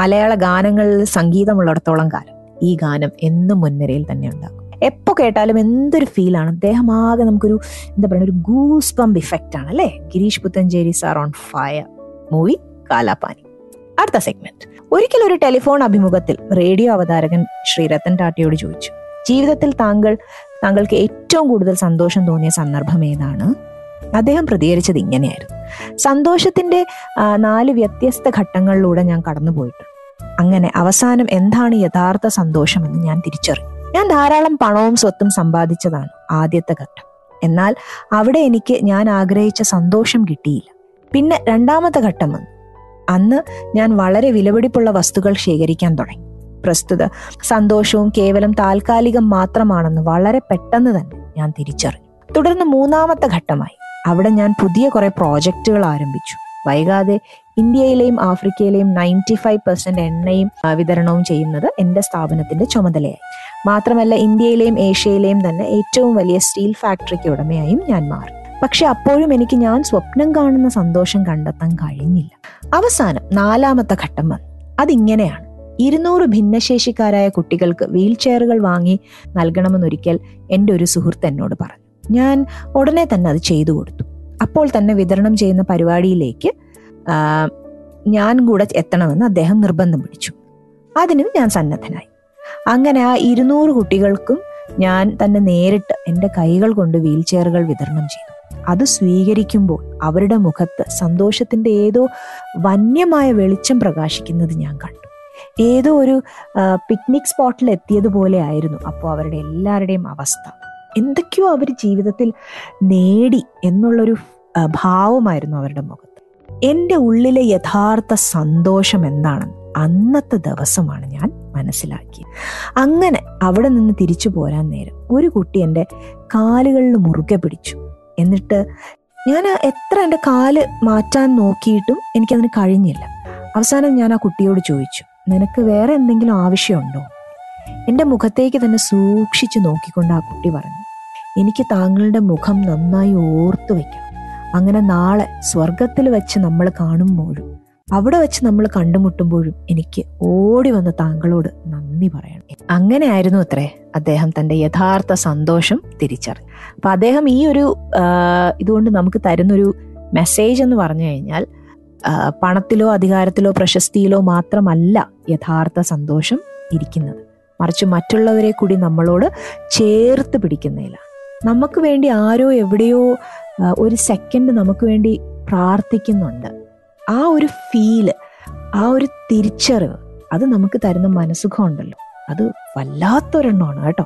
മലയാള ഗാനങ്ങളിൽ സംഗീതമുള്ളിടത്തോളം കാലം ഈ ഗാനം എന്നും മുൻനിരയിൽ തന്നെ ഉണ്ടാകും. എപ്പോ കേട്ടാലും എന്തൊരു ഫീലാണ്. അദ്ദേഹം ആകെ നമുക്കൊരു എന്താ പറയുക ഒരു ഗൂസ് പമ്പ് ഇഫക്റ്റ് ആണ് അല്ലേ? Girish Puthenchery sir on fire movie Kalapani അടുത്ത സെഗ്മെന്റ് ഒരിക്കൽ ഒരു ടെലിഫോൺ അഭിമുഖത്തിൽ റേഡിയോ അവതാരകൻ ശ്രീ രത്തൻ ടാറ്റയോട് ചോദിച്ചു. ജീവിതത്തിൽ താങ്കൾ താങ്കൾക്ക് ഏറ്റവും കൂടുതൽ സന്തോഷം തോന്നിയ സന്ദർഭം ഏതാണ്? അദ്ദേഹം പ്രതികരിച്ചത് ഇങ്ങനെയായിരുന്നു. സന്തോഷത്തിന്റെ നാല് വ്യത്യസ്ത ഘട്ടങ്ങളിലൂടെ ഞാൻ കടന്നുപോയിട്ടുണ്ട്. അങ്ങനെ അവസാനം എന്താണ് യഥാർത്ഥ സന്തോഷമെന്ന് ഞാൻ തിരിച്ചറിഞ്ഞു. ഞാൻ ധാരാളം പണവും സ്വത്തും സമ്പാദിച്ചതാണ് ആദ്യത്തെ ഘട്ടം. എന്നാൽ അവിടെ എനിക്ക് ഞാൻ ആഗ്രഹിച്ച സന്തോഷം കിട്ടിയില്ല. പിന്നെ രണ്ടാമത്തെ ഘട്ടം വന്നു. അന്ന് ഞാൻ വളരെ വിലപിടിപ്പുള്ള വസ്തുക്കൾ ശേഖരിക്കാൻ തുടങ്ങി. പ്രസ്തുത സന്തോഷവും കേവലം താൽക്കാലികം മാത്രമാണെന്ന് വളരെ പെട്ടെന്ന് തന്നെ ഞാൻ തിരിച്ചറിഞ്ഞു. തുടർന്ന് മൂന്നാമത്തെ ഘട്ടമായി. അവിടെ ഞാൻ പുതിയ കുറെ പ്രോജക്റ്റുകൾ ആരംഭിച്ചു. വൈകാതെ ഇന്ത്യയിലെയും ആഫ്രിക്കയിലെയും നയന്റി ഫൈവ് പെർസെന്റ് എണ്ണയും വിതരണവും ചെയ്യുന്നത് എന്റെ സ്ഥാപനത്തിന്റെ ചുമതലയായി. മാത്രമല്ല ഇന്ത്യയിലെയും ഏഷ്യയിലെയും തന്നെ ഏറ്റവും വലിയ സ്റ്റീൽ ഫാക്ടറിക്ക് ഉടമയായും ഞാൻ മാറി. പക്ഷെ അപ്പോഴും എനിക്ക് ഞാൻ സ്വപ്നം കാണുന്ന സന്തോഷം കണ്ടെത്താൻ കഴിഞ്ഞില്ല. അവസാനം നാലാമത്തെ ഘട്ടം വന്നു. അതിങ്ങനെയാണ്. ഇരുന്നൂറ് ഭിന്നശേഷിക്കാരായ കുട്ടികൾക്ക് വീൽ ചെയറുകൾ വാങ്ങി നൽകണമെന്നൊരിക്കൽ എന്റെ ഒരു സുഹൃത്ത് എന്നോട് പറഞ്ഞു. ഞാൻ ഉടനെ തന്നെ അത് ചെയ്തു കൊടുത്തു. അപ്പോൾ തന്നെ വിതരണം ചെയ്യുന്ന പരിപാടിയിലേക്ക് ഞാൻ കൂടെ എത്തണമെന്ന് അദ്ദേഹം നിർബന്ധം പിടിച്ചു. അതിനും ഞാൻ സന്നദ്ധനായി. അങ്ങനെ ആ ഇരുന്നൂറ് കുട്ടികൾക്കും ഞാൻ തന്നെ നേരിട്ട് എന്റെ കൈകൾ കൊണ്ട് വീൽ ചെയറുകൾ വിതരണം ചെയ്തു. അത് സ്വീകരിക്കുമ്പോൾ അവരുടെ മുഖത്ത് സന്തോഷത്തിന്റെ ഏതോ വന്യമായ വെളിച്ചം പ്രകാശിക്കുന്നത് ഞാൻ കണ്ടു. ഏതോ ഒരു പിക്നിക് സ്പോട്ടിൽ എത്തിയതുപോലെ ആയിരുന്നു അപ്പോൾ അവരുടെ എല്ലാവരുടെയും അവസ്ഥ. എന്തൊക്കെയോ അവർ ജീവിതത്തിൽ നേടി എന്നുള്ളൊരു ഭാവമായിരുന്നു അവരുടെ മുഖത്ത്. എന്റെ ഉള്ളിലെ യഥാർത്ഥ സന്തോഷം എന്താണെന്ന് അന്നത്തെ ദിവസമാണ് ഞാൻ മനസ്സിലാക്കിയത്. അങ്ങനെ അവിടെ നിന്ന് തിരിച്ചു പോരാൻ നേരം ഒരു കുട്ടി എന്റെ കാലുകളിൽ മുറുകെ പിടിച്ചു. എന്നിട്ട് ഞാൻ എത്ര എന്റെ കാൽ മാറ്റാൻ നോക്കിയിട്ടും എനിക്കതിന് കഴിഞ്ഞില്ല. അവസാനം ഞാൻ ആ കുട്ടിയോട് ചോദിച്ചു നിനക്ക് വേറെ എന്തെങ്കിലും ആവശ്യമുണ്ടോ? എന്റെ മുഖത്തേക്ക് തന്നെ സൂക്ഷിച്ചു നോക്കിക്കൊണ്ട് ആ കുട്ടി പറഞ്ഞു എനിക്ക് താങ്കളുടെ മുഖം നന്നായി ഓർത്തു വെക്കണം. അങ്ങനെ നാളെ സ്വർഗത്തിൽ വെച്ച് നമ്മൾ കാണുമ്പോഴും അവിടെ വെച്ച് നമ്മൾ കണ്ടുമുട്ടുമ്പോഴും എനിക്ക് ഓടി വന്ന താങ്കളോട് നന്ദി പറയണം. അങ്ങനെയായിരുന്നു അത്രേ അദ്ദേഹം തന്റെ യഥാർത്ഥ സന്തോഷം തിരിച്ചറിഞ്ഞു അപ്പൊ അദ്ദേഹം ഈ ഒരു ഇതുകൊണ്ട് നമുക്ക് തരുന്നൊരു മെസ്സേജ് എന്ന് പറഞ്ഞു കഴിഞ്ഞാൽ പണത്തിലോ അധികാരത്തിലോ പ്രശസ്തിയിലോ മാത്രമല്ല യഥാർത്ഥ സന്തോഷം ഇരിക്കുന്നത്. മറിച്ച് മറ്റുള്ളവരെ കൂടി നമ്മളോട് ചേർത്ത് പിടിക്കുന്നതിലാണ്. നമുക്ക് വേണ്ടി ആരോ എവിടെയോ ഒരു സെക്കൻഡ് നമുക്ക് വേണ്ടി പ്രാർത്ഥിക്കുന്നുണ്ട്. ആ ഒരു ഫീൽ ആ ഒരു തിരിച്ചറിവ് അത് നമുക്ക് തരുന്ന മനസ്സുഖം ഉണ്ടല്ലോ അത് വല്ലാത്തൊരെണ്ണമാണ് കേട്ടോ.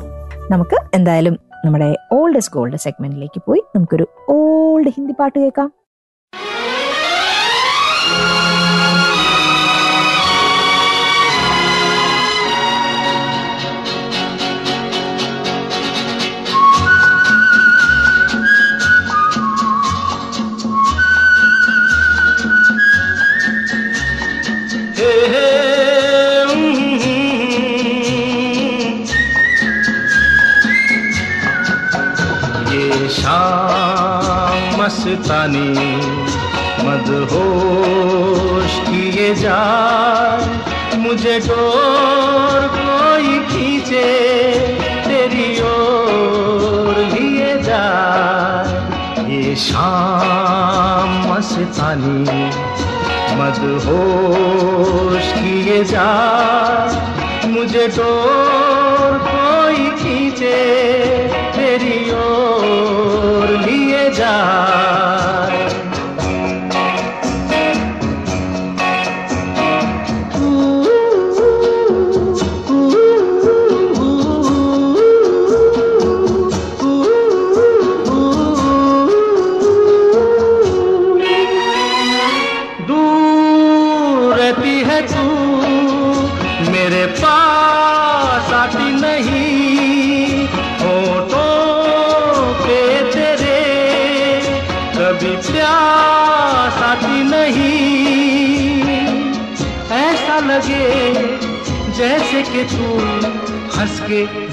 നമുക്ക് എന്തായാലും നമ്മുടെ ഓൾഡ് ഇസ് ഗോൾഡ് സെഗ്മെന്റിലേക്ക് പോയി നമുക്കൊരു ഓൾഡ് ഹിന്ദി പാട്ട് കേൾക്കാം. मस्तानी मदहोश किए जाए, मुझे डोर कोई खींचे, तेरी ओर लिए जाए। ये शाम मस्तानी। मदहोश किए जा मुझे डोर कोई खींचे, तेरी ओर प्यार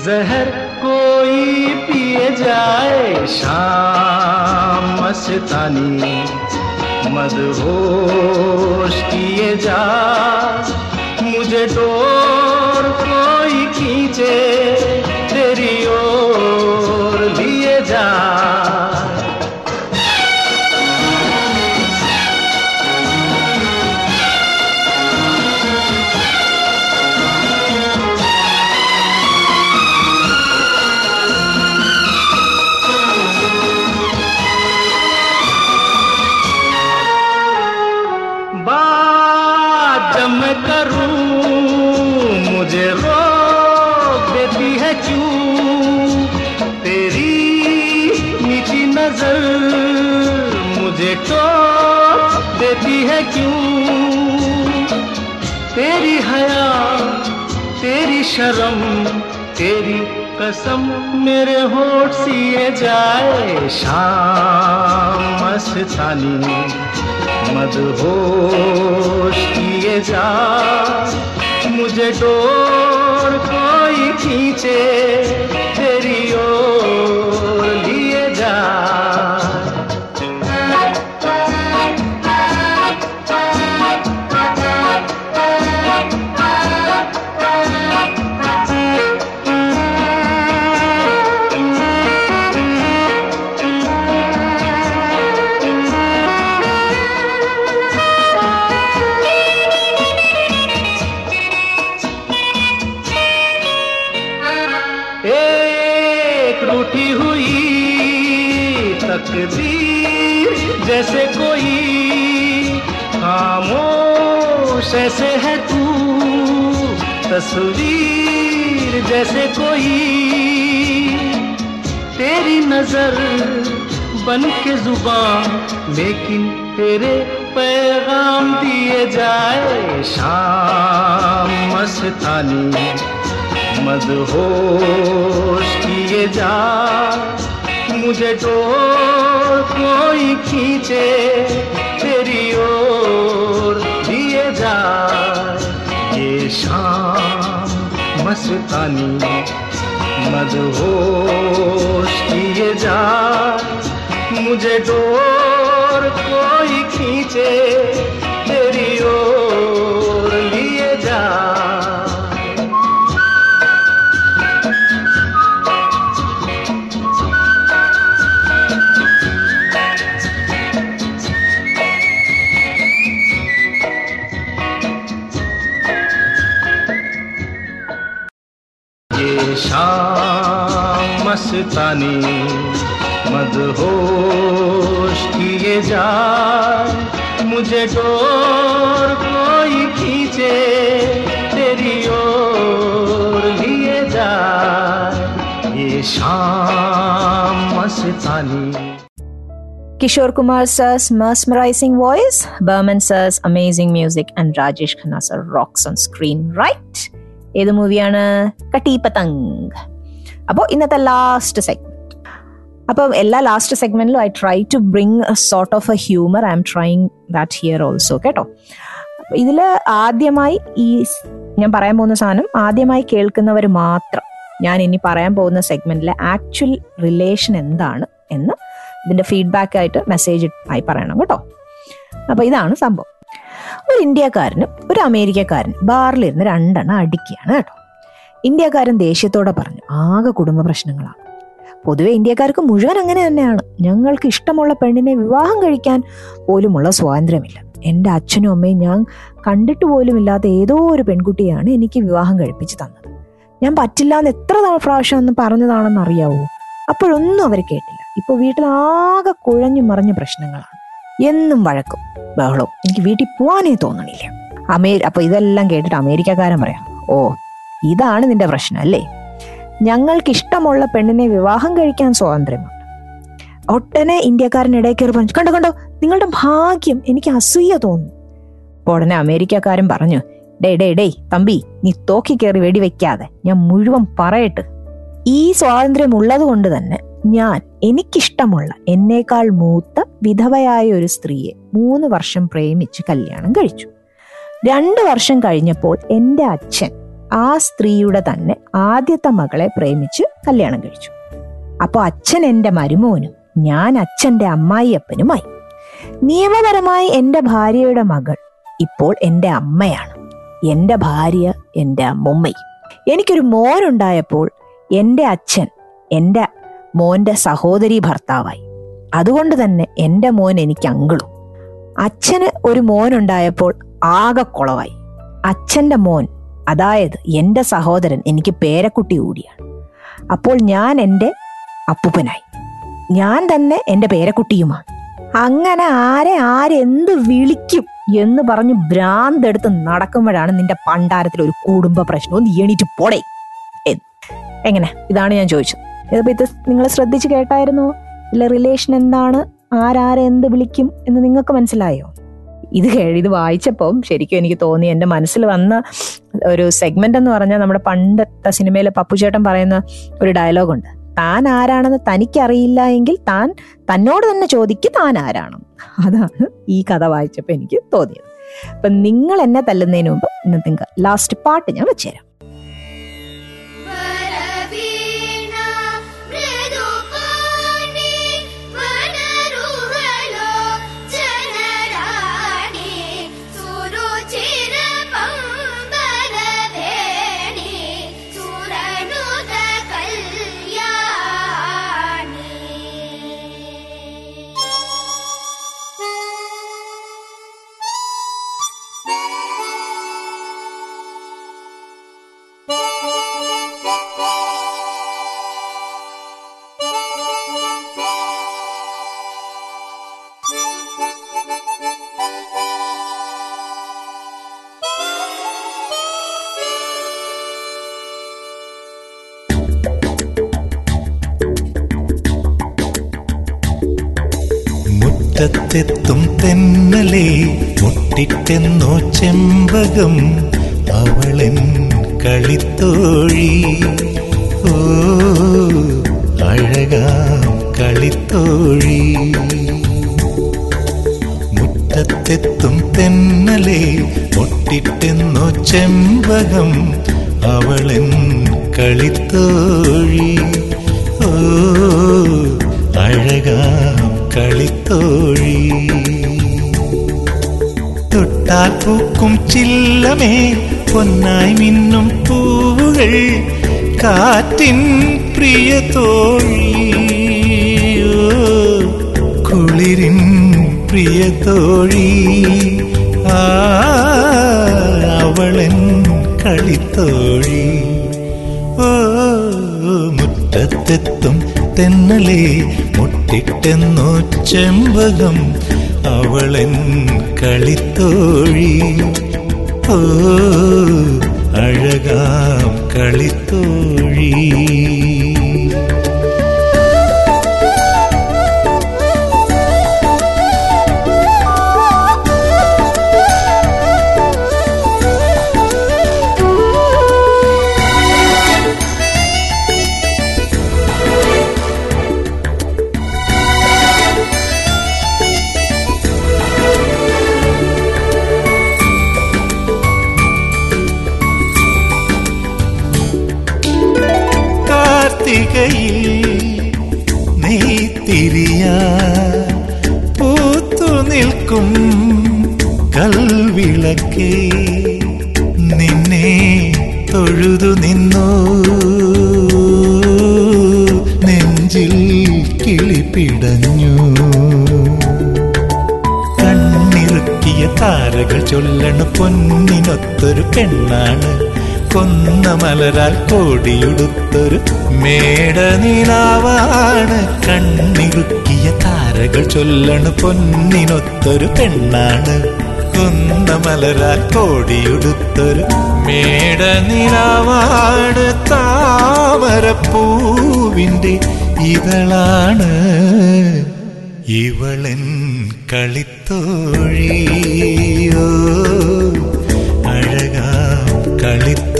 जहर कोई पिए जाए, शाम मस्तानी। मदहोश किए जा, मुझे डोर कोई खींचे, तेरी ओर लिए जा। शर्म, तेरी कसम मेरे होठ सिए जाए, शाम मस्तानी मदहोश किए जा। मुझे डोर कोई खींचे, तेरी ओर लिए जा। तस्वीर जैसे कोई। तेरी नज़र बन के ज़ुबान लेकिन तेरे पैगाम दिए जाए। शाम मस्तानी मदहोश किए जा। मुझे डोर कोई खींचे। मस्तानी। मदहोश किए जा मुझे डोर कोई खींचे। मस्तानी मद होश किए जा मुझे डोर कोई खींचे, तेरी ओर लिए जा ये शाम मस्तानी। Kishore Kumar sir's mesmerizing voice Burman sir's amazing music and Rajesh Khanna sir rocks on screen right ഏത് മൂവിയാണ്? കട്ടി അപ്പോൾ ഇന്നത്തെ ലാസ്റ്റ് സെഗ്മെന്റ് അപ്പം എല്ലാ last സെഗ്മെന്റിലും I try to bring sort of a humour I'm trying that here also കേട്ടോ? ഇതിൽ ആദ്യമായി ഈ ഞാൻ പറയാൻ പോകുന്ന സാധനം ആദ്യമായി കേൾക്കുന്നവർ മാത്രം ഞാൻ ഇനി പറയാൻ പോകുന്ന സെഗ്മെന്റിലെ ആക്ച്വൽ റിലേഷൻ എന്താണ് എന്ന് ഇതിന്റെ ഫീഡ്ബാക്ക് ആയിട്ട് മെസ്സേജ് ആയി പറയണം കേട്ടോ? അപ്പൊ ഇതാണ് സംഭവം. ഒരു ഇന്ത്യക്കാരനും ഒരു അമേരിക്കക്കാരനും ബാറിലിരുന്ന് രണ്ടെണ്ണം അടിക്കുകയാണ് കേട്ടോ. ഇന്ത്യക്കാരൻ ദേഷ്യത്തോടെ പറഞ്ഞു ആകെ കുടുംബ പ്രശ്നങ്ങളാണ്. പൊതുവെ ഇന്ത്യക്കാർക്ക് മുഴുവൻ അങ്ങനെ തന്നെയാണ്. ഞങ്ങൾക്ക് ഇഷ്ടമുള്ള പെണ്ണിനെ വിവാഹം കഴിക്കാൻ പോലുമുള്ള സ്വാതന്ത്ര്യമില്ല. എന്റെ അച്ഛനും അമ്മയും ഞാൻ കണ്ടിട്ട് പോലുമില്ലാത്ത ഏതോ ഒരു പെൺകുട്ടിയാണ് എനിക്ക് വിവാഹം കഴിപ്പിച്ച് തന്നത്. ഞാൻ പറ്റില്ല എന്ന് എത്ര പ്രാവശ്യം ഒന്ന് പറഞ്ഞതാണെന്ന് അറിയാവോ? അപ്പോഴൊന്നും അവർ കേട്ടില്ല. ഇപ്പോൾ വീട്ടിൽ ആകെ കുഴഞ്ഞു മറിഞ്ഞ പ്രശ്നങ്ങളാണ്. എന്നും വഴക്കും ബഹളവും. എനിക്ക് വീട്ടിൽ പോവാനേ തോന്നണില്ല. അമേ അപ്പൊ ഇതെല്ലാം കേട്ടിട്ട് അമേരിക്കക്കാരൻ പറയാം ഓ ഇതാണ് നിന്റെ പ്രശ്നം അല്ലേ? ഞങ്ങൾക്ക് ഇഷ്ടമുള്ള പെണ്ണിനെ വിവാഹം കഴിക്കാൻ സ്വാതന്ത്ര്യമുണ്ട്. ഒട്ടനെ ഇന്ത്യക്കാരൻ ഇടയിൽ കയറി പറഞ്ഞു കണ്ടോ കണ്ടോ നിങ്ങളുടെ ഭാഗ്യം എനിക്ക് അസൂയ തോന്നുന്നു. ഉടനെ അമേരിക്കക്കാരൻ പറഞ്ഞു ഡേ ഡേ ഡേ തമ്പി നീ തോക്കി കയറി വെടിവെക്കാതെ ഞാൻ മുഴുവൻ പറയട്ട്. ഈ സ്വാതന്ത്ര്യം ഉള്ളത് കൊണ്ട് തന്നെ ഞാൻ എനിക്കിഷ്ടമുള്ള എന്നേക്കാൾ മൂത്ത വിധവയായ ഒരു സ്ത്രീയെ മൂന്ന് വർഷം പ്രേമിച്ച് കല്യാണം കഴിച്ചു. രണ്ട് വർഷം കഴിഞ്ഞപ്പോൾ എന്റെ അച്ഛൻ ആ സ്ത്രീയുടെ തന്നെ ആദ്യത്തെ മകളെ പ്രേമിച്ച് കല്യാണം കഴിച്ചു. അപ്പോൾ അച്ഛൻ എന്റെ മരുമോനും ഞാൻ അച്ഛന്റെ അമ്മായിയപ്പനുമായി. നിയമപരമായി എന്റെ ഭാര്യയുടെ മകൾ ഇപ്പോൾ എന്റെ അമ്മയാണ്. എന്റെ ഭാര്യ എന്റെ അമ്മുമ്മയും. എനിക്കൊരു മോനുണ്ടായപ്പോൾ എന്റെ അച്ഛൻ എന്റെ മോന്റെ സഹോദരി ഭർത്താവായി. അതുകൊണ്ട് തന്നെ എന്റെ മോൻ എനിക്ക് അങ്കിളും. അച്ഛന് ഒരു മോനുണ്ടായപ്പോൾ ആകെ കുളവായി. അച്ഛന്റെ മോൻ അതായത് എന്റെ സഹോദരൻ എനിക്ക് പേരക്കുട്ടി കൂടിയാണ്. അപ്പോൾ ഞാൻ എന്റെ അപ്പൂപ്പനായി. ഞാൻ തന്നെ എന്റെ പേരക്കുട്ടിയുമാണ്. അങ്ങനെ ആരെ ആരെന്ത് വിളിക്കും എന്ന് പറഞ്ഞ് ഭ്രാന്തെടുത്ത് നടക്കുമ്പോഴാണ് നിന്റെ പണ്ടാരത്തിൽ ഒരു കുടുംബ പ്രശ്നവും എണീറ്റ് പോടേ. എങ്ങനെ? ഇതാണ് ഞാൻ ചോദിച്ചത്. ഇതിപ്പോ ഇത് നിങ്ങൾ ശ്രദ്ധിച്ച് കേട്ടായിരുന്നോ? ഇല്ല റിലേഷൻ എന്താണ്? ആരാരെ എന്ത് വിളിക്കും എന്ന് നിങ്ങൾക്ക് മനസ്സിലായോ? ഇത് ഇത് വായിച്ചപ്പം ശരിക്കും എനിക്ക് തോന്നി എന്റെ മനസ്സിൽ വന്ന ഒരു സെഗ്മെന്റ് എന്ന് പറഞ്ഞാൽ നമ്മുടെ പണ്ടത്തെ സിനിമയിലെ പപ്പുചേട്ടൻ പറയുന്ന ഒരു ഡയലോഗുണ്ട് താൻ ആരാണെന്ന് തനിക്കറിയില്ല എങ്കിൽ താൻ തന്നോട് തന്നെ ചോദിക്ക് താൻ ആരാണ്. അതാണ് ഈ കഥ വായിച്ചപ്പോൾ എനിക്ക് തോന്നിയത്. അപ്പം നിങ്ങൾ എന്നെ തല്ലുന്നതിന് മുമ്പ് ഇന്നത്തെ ലാസ്റ്റ് പാട്ട് ഞാൻ വെച്ചുതരാം മുട്ടിട്ടെന്നോ ചെമ്പകം അവളൻ കളിത്തോഴി. ഓ അഴകാം കളിത്തോഴി. മുറ്റത്തെത്തും തെന്നലെ ഒട്ടിട്ടെന്നോ ചെമ്പകം അവളൻ കളിത്തോഴി. ഓ അഴകാം കളിത്തോഴി. പൂക്കും ചില്ലമേ പൊന്നായി മിന്നും പൂവുകൾ കാറ്റിൻ പ്രിയ തോഴി. കുളിരിൻ പ്രിയ തോഴി അവളൻ കളിത്തോഴി. ഓ മുറ്റത്തെത്തും തെന്നലേ മുട്ടിട്ടെന്നോ ചെമ്പകം അവളൻ കളിത്തോഴി. ഓ അഴകാം കളിത്തോഴി. പൊന്നിനൊത്തൊരു പെണ്ണാണ്. കൊന്ന മലരാൽ കോടിയുടുത്തൊരു മേടനിലാവാണ് കണ്ണിറുക്കിയ താരകൾ ചൊല്ലണ് പൊന്നിനൊത്തൊരു പെണ്ണാണ്. കൊന്ന മലരാൽ കോടിയുടുത്തൊരു മേടനിലാവാണ് താമരപ്പൂവിന്റെ ഇതളാണ് ഇവളൻ കളിത്തോഴിയോ.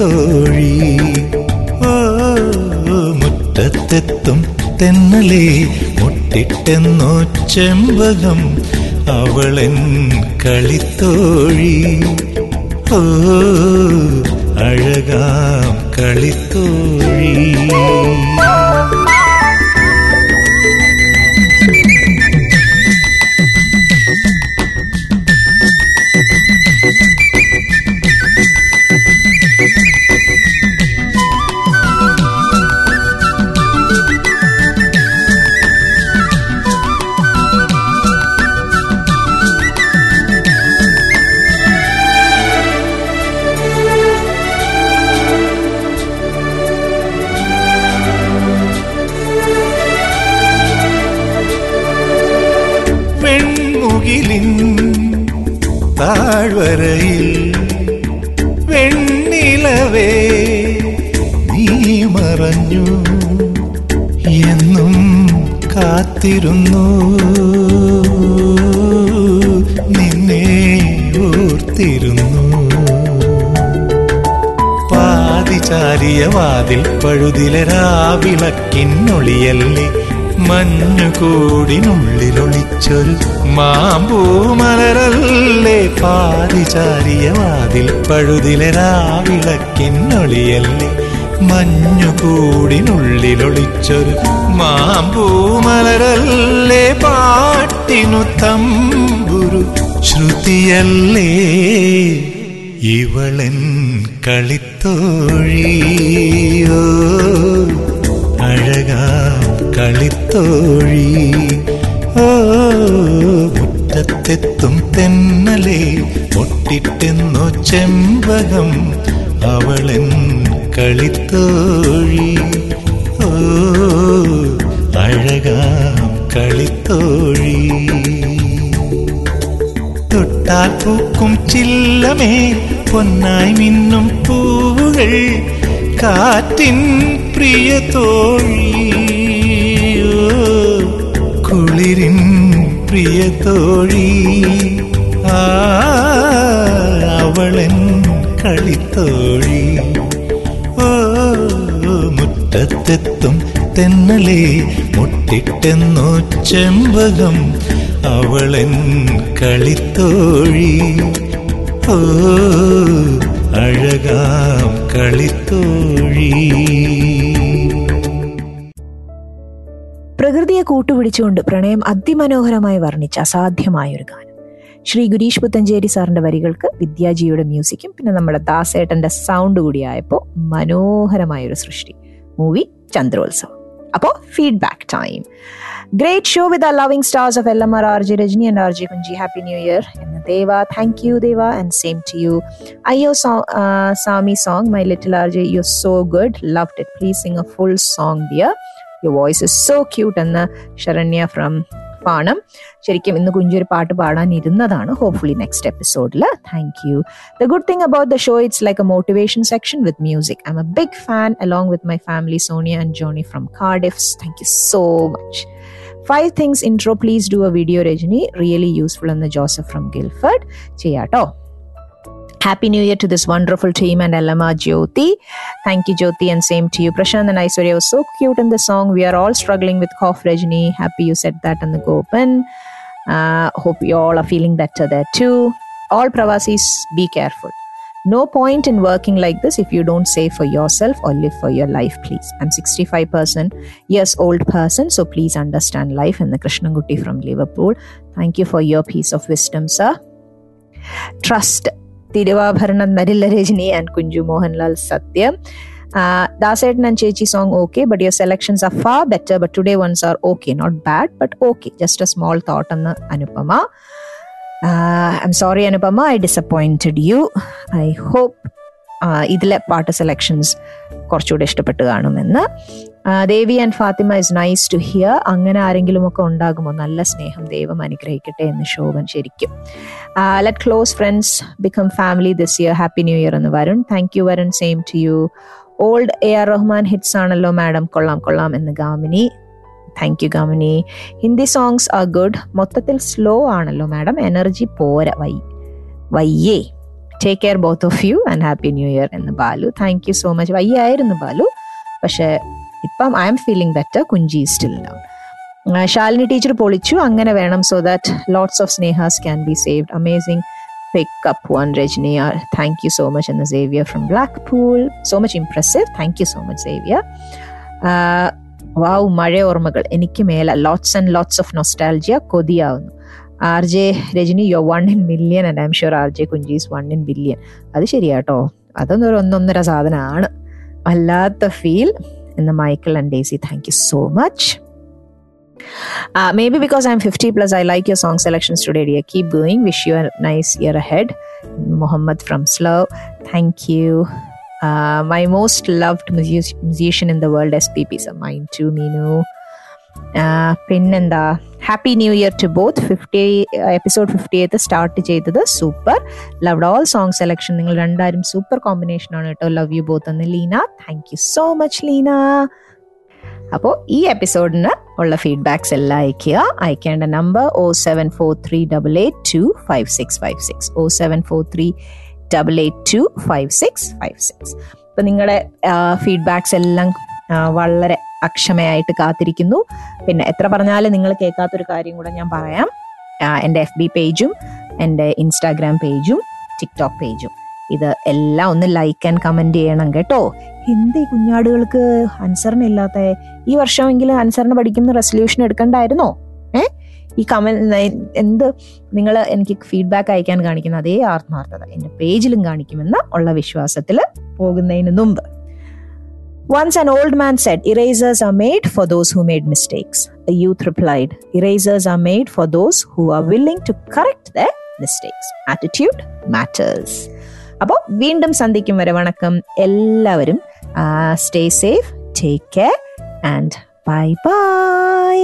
ഓ മുറ്റത്തെത്തും തെന്നലേ മുട്ടിട്ടെന്നോ ചെമ്പകം അവളൻ കളിത്തോഴി. ഓ അഴകാം കളിത്തോഴി. താഴ്വരയിൽ വെണ്ണിലവേ നീ മറഞ്ഞു എന്നും കാത്തിരുന്നു. നിന്നെ ഓർത്തിരുന്നു. പാതിചാരിയ വാതിൽ പഴുതിലെ രാവിളക്കിന്നൊളിയല്ലേ മഞ്ഞുകൂടിനുള്ളിലൊളിച്ചൊരു മാമ്പൂമലരല്ലേ പാതിചാരിയ വാതിൽ പഴുതിലെ രാവിളക്കിന്നൊളിയല്ലേ മഞ്ഞുകൂടിനുള്ളിലൊളിച്ചൊരു മാമ്പൂമലരല്ലേ പാട്ടിനു തമ്പുരു ശ്രുതിയല്ലേ ഇവളൻ കളിത്തോഴിയോ അഴകാം കളിത്തോഴി. ഓ മുറ്റത്തെത്തും തെന്നലെ പൊട്ടിട്ടെന്നു ചെമ്പകം അവളൻ കളിത്തോഴി. അഴകാം കളിത്തോഴി. തൊട്ടാൽ പൂക്കും ചില്ലമേ പൊന്നായി മിന്നും പൂവുകൾ കാറ്റിൻ പ്രിയ തോഴി. കുളിരിൻ പ്രിയ തോഴി. അവളൻ കളിത്തോഴി. ഓ മുറ്റത്തെത്തും തെന്നലേ മുട്ടിട്ടെന്നോ ചെമ്പകം അവളൻ കളിത്തോഴി. ഓ അഴകാം കളിത്തോഴി. കൂട്ടുപിടിച്ചുകൊണ്ട് പ്രണയം അതിമനോഹരമായി വർണിച്ച അസാധ്യമായ ഒരു ഗാനം. ശ്രീ ഗുരീഷ് പുത്തഞ്ചേരി സാറിന്റെ വരികൾക്ക് വിദ്യാജിയുടെ മ്യൂസിക്കും പിന്നെ നമ്മുടെ ദാസേട്ടന്റെ സൗണ്ട് കൂടിയായപ്പോൾ മനോഹരമായ ഒരു സൃഷ്ടി. മൂവി ചന്ദ്രോത്സവം. അപ്പോൾ feedback time great show with loving stars of L M R R G Rajani and R G Kunchi happy new year എന്ന Deva thank you Deva and same to you Ayyo Saami song my little R G you so good love it please sing a full song dear your voice is so cute എന്ന് Saranya from പാണം ശരിക്കും ഇന്ന് കുഞ്ചൊരു പാട്ട് പാടാൻ ഇരുന്നതാണ്. Hopefully next എപ്പിസോഡിൽ thank you the good thing about the show it's like a motivation section with music I'm a big fan along with my family Sonia and Johnny from Cardiff's thank you so much five things intro please do a video Rajani really useful എന്ന് Joseph from Guildford ചെയ്യാട്ടോ Happy New Year to this wonderful team and LMR Jyoti. Thank you, Jyoti, and same to you. Prashant and Aishwarya was so cute in the song. We are all struggling with cough, Rajni. Happy you said that in the go. Uh, hope you all are feeling better there too. All Pravasis, be careful. No point in working like this if you don't save for yourself or live for your life, please. I'm 65% years old person, so please understand life. And the Krishnangutti from Liverpool. Thank you for your piece of wisdom, sir. Trust തിരുവാഭരണം നരില്ല Rajani and Kunju Mohanlal സത്യം. Dasettan and ചേച്ചി song okay but your selections are far better but today ones are okay not bad but okay just a small thought എന്ന് Anupama I'm sorry Anupama I disappointed you I hope ഇതിലെ പാട്ട് selections കുറച്ചുകൂടെ ഇഷ്ടപ്പെട്ട് കാണുമെന്ന്. Devi and Fathima is nice to hear അങ്ങനെ ആരെങ്കിലും ഒക്കെ ഉണ്ടാകുമോ? നല്ല സ്നേഹം ദൈവം അനുഗ്രഹിക്കട്ടെ എന്ന് ശോഭൻ ശരിക്കും. Let close friends become family this year happy new year എന്ന് Varun. Thank you Varun. Same to you old A R Rahman hits ആണല്ലോ മാഡം കൊള്ളാം കൊള്ളാം എന്ന് Gamini. Thank you Gamini. Hindi songs are good മൊത്തത്തിൽ slow ആണല്ലോ madam energy പോര why വയ്യേ. Take care both of you and happy new year എന്ന് Balu. Thank you so much വയ്യായിരുന്നു ബാലു. പക്ഷേ ഇപ്പം I'm feeling better Kunji still down Shalini teacher പൊളിച്ചു. അങ്ങനെ വേണം so that lots of സ്നേഹാസ് can be saved amazing pick up one Rajani thank you so much എന്ന Xavier from Blackpool so much impressive thank you so much Xavier wow മഴ ഓർമ്മകൾ എനിക്ക് മേല lots and lots of nostalgia കൊതിയാവുന്നു. R J Rajani you one in million and I'm sure R J Kunchis one in billion അത് ശരിയാട്ടോ അതൊന്നും ഒരു ഒന്നൊന്നര സാധനമാണ് വല്ലാത്ത ഫീൽ എന്ന് Michael and Daisy thank you so much Uh, maybe because I'm 50 plus, I like your song selections today, dear. Keep going. Wish you a nice year ahead. Mohammed from Slow. Thank you. Uh, my most loved musi- musician in the world, SPP. So mine too, Minu. പിന്നെന്താ? Happy new year to both fifty episode fifty eighth start ചെയ്തത് super love all song selection നിങ്ങൾ രണ്ടാരും super combination ആണ് കേട്ടോ. Love you both എന്ന്. Leena thank you so much Leena. അപ്പോൾ ഈ എപ്പിസോഡിന് ഉള്ള ഫീഡ്ബാക്സ് എല്ലാം അയക്കുക അയക്കേണ്ട number O seven four three double eight two five six five six O seven four three double eight two five six five six അപ്പം നിങ്ങളുടെ ഫീഡ്ബാക്സ് എല്ലാം വളരെ അക്ഷമയായിട്ട് കാത്തിരിക്കുന്നു. പിന്നെ എത്ര പറഞ്ഞാലും നിങ്ങൾ കേൾക്കാത്തൊരു കാര്യം കൂടെ ഞാൻ പറയാം. എന്റെ എഫ് ബി പേജും എന്റെ ഇൻസ്റ്റാഗ്രാം പേജും ടിക്ടോക്ക് പേജും ഇത് എല്ലാം ഒന്ന് ലൈക്ക് ആൻഡ് കമന്റ് ചെയ്യണം കേട്ടോ. എന്ത് ഈ കുഞ്ഞാടുകൾക്ക് അൻസറിന് ഇല്ലാത്ത ഈ വർഷമെങ്കിലും അൻസറിന് പഠിക്കുന്ന റെസൊല്യൂഷൻ എടുക്കണ്ടായിരുന്നോ? ഏ? ഈ കമന്റ് എന്ത് നിങ്ങൾ എനിക്ക് ഫീഡ്ബാക്ക് അയക്കാൻ കാണിക്കുന്ന അതേ ആത്മാർത്ഥത എന്റെ പേജിലും കാണിക്കുമെന്ന ഉള്ള വിശ്വാസത്തിൽ പോകുന്നതിന് മുമ്പ്. Once an old man said, Erasers are made for those who made mistakes. A youth replied, Erasers are made for those who are willing to correct their mistakes. Attitude matters. അപ്പോൾ വീണ്ടും സന്ധിക്കും വരെ വണക്കം എല്ലാവരും stay safe take care and bye bye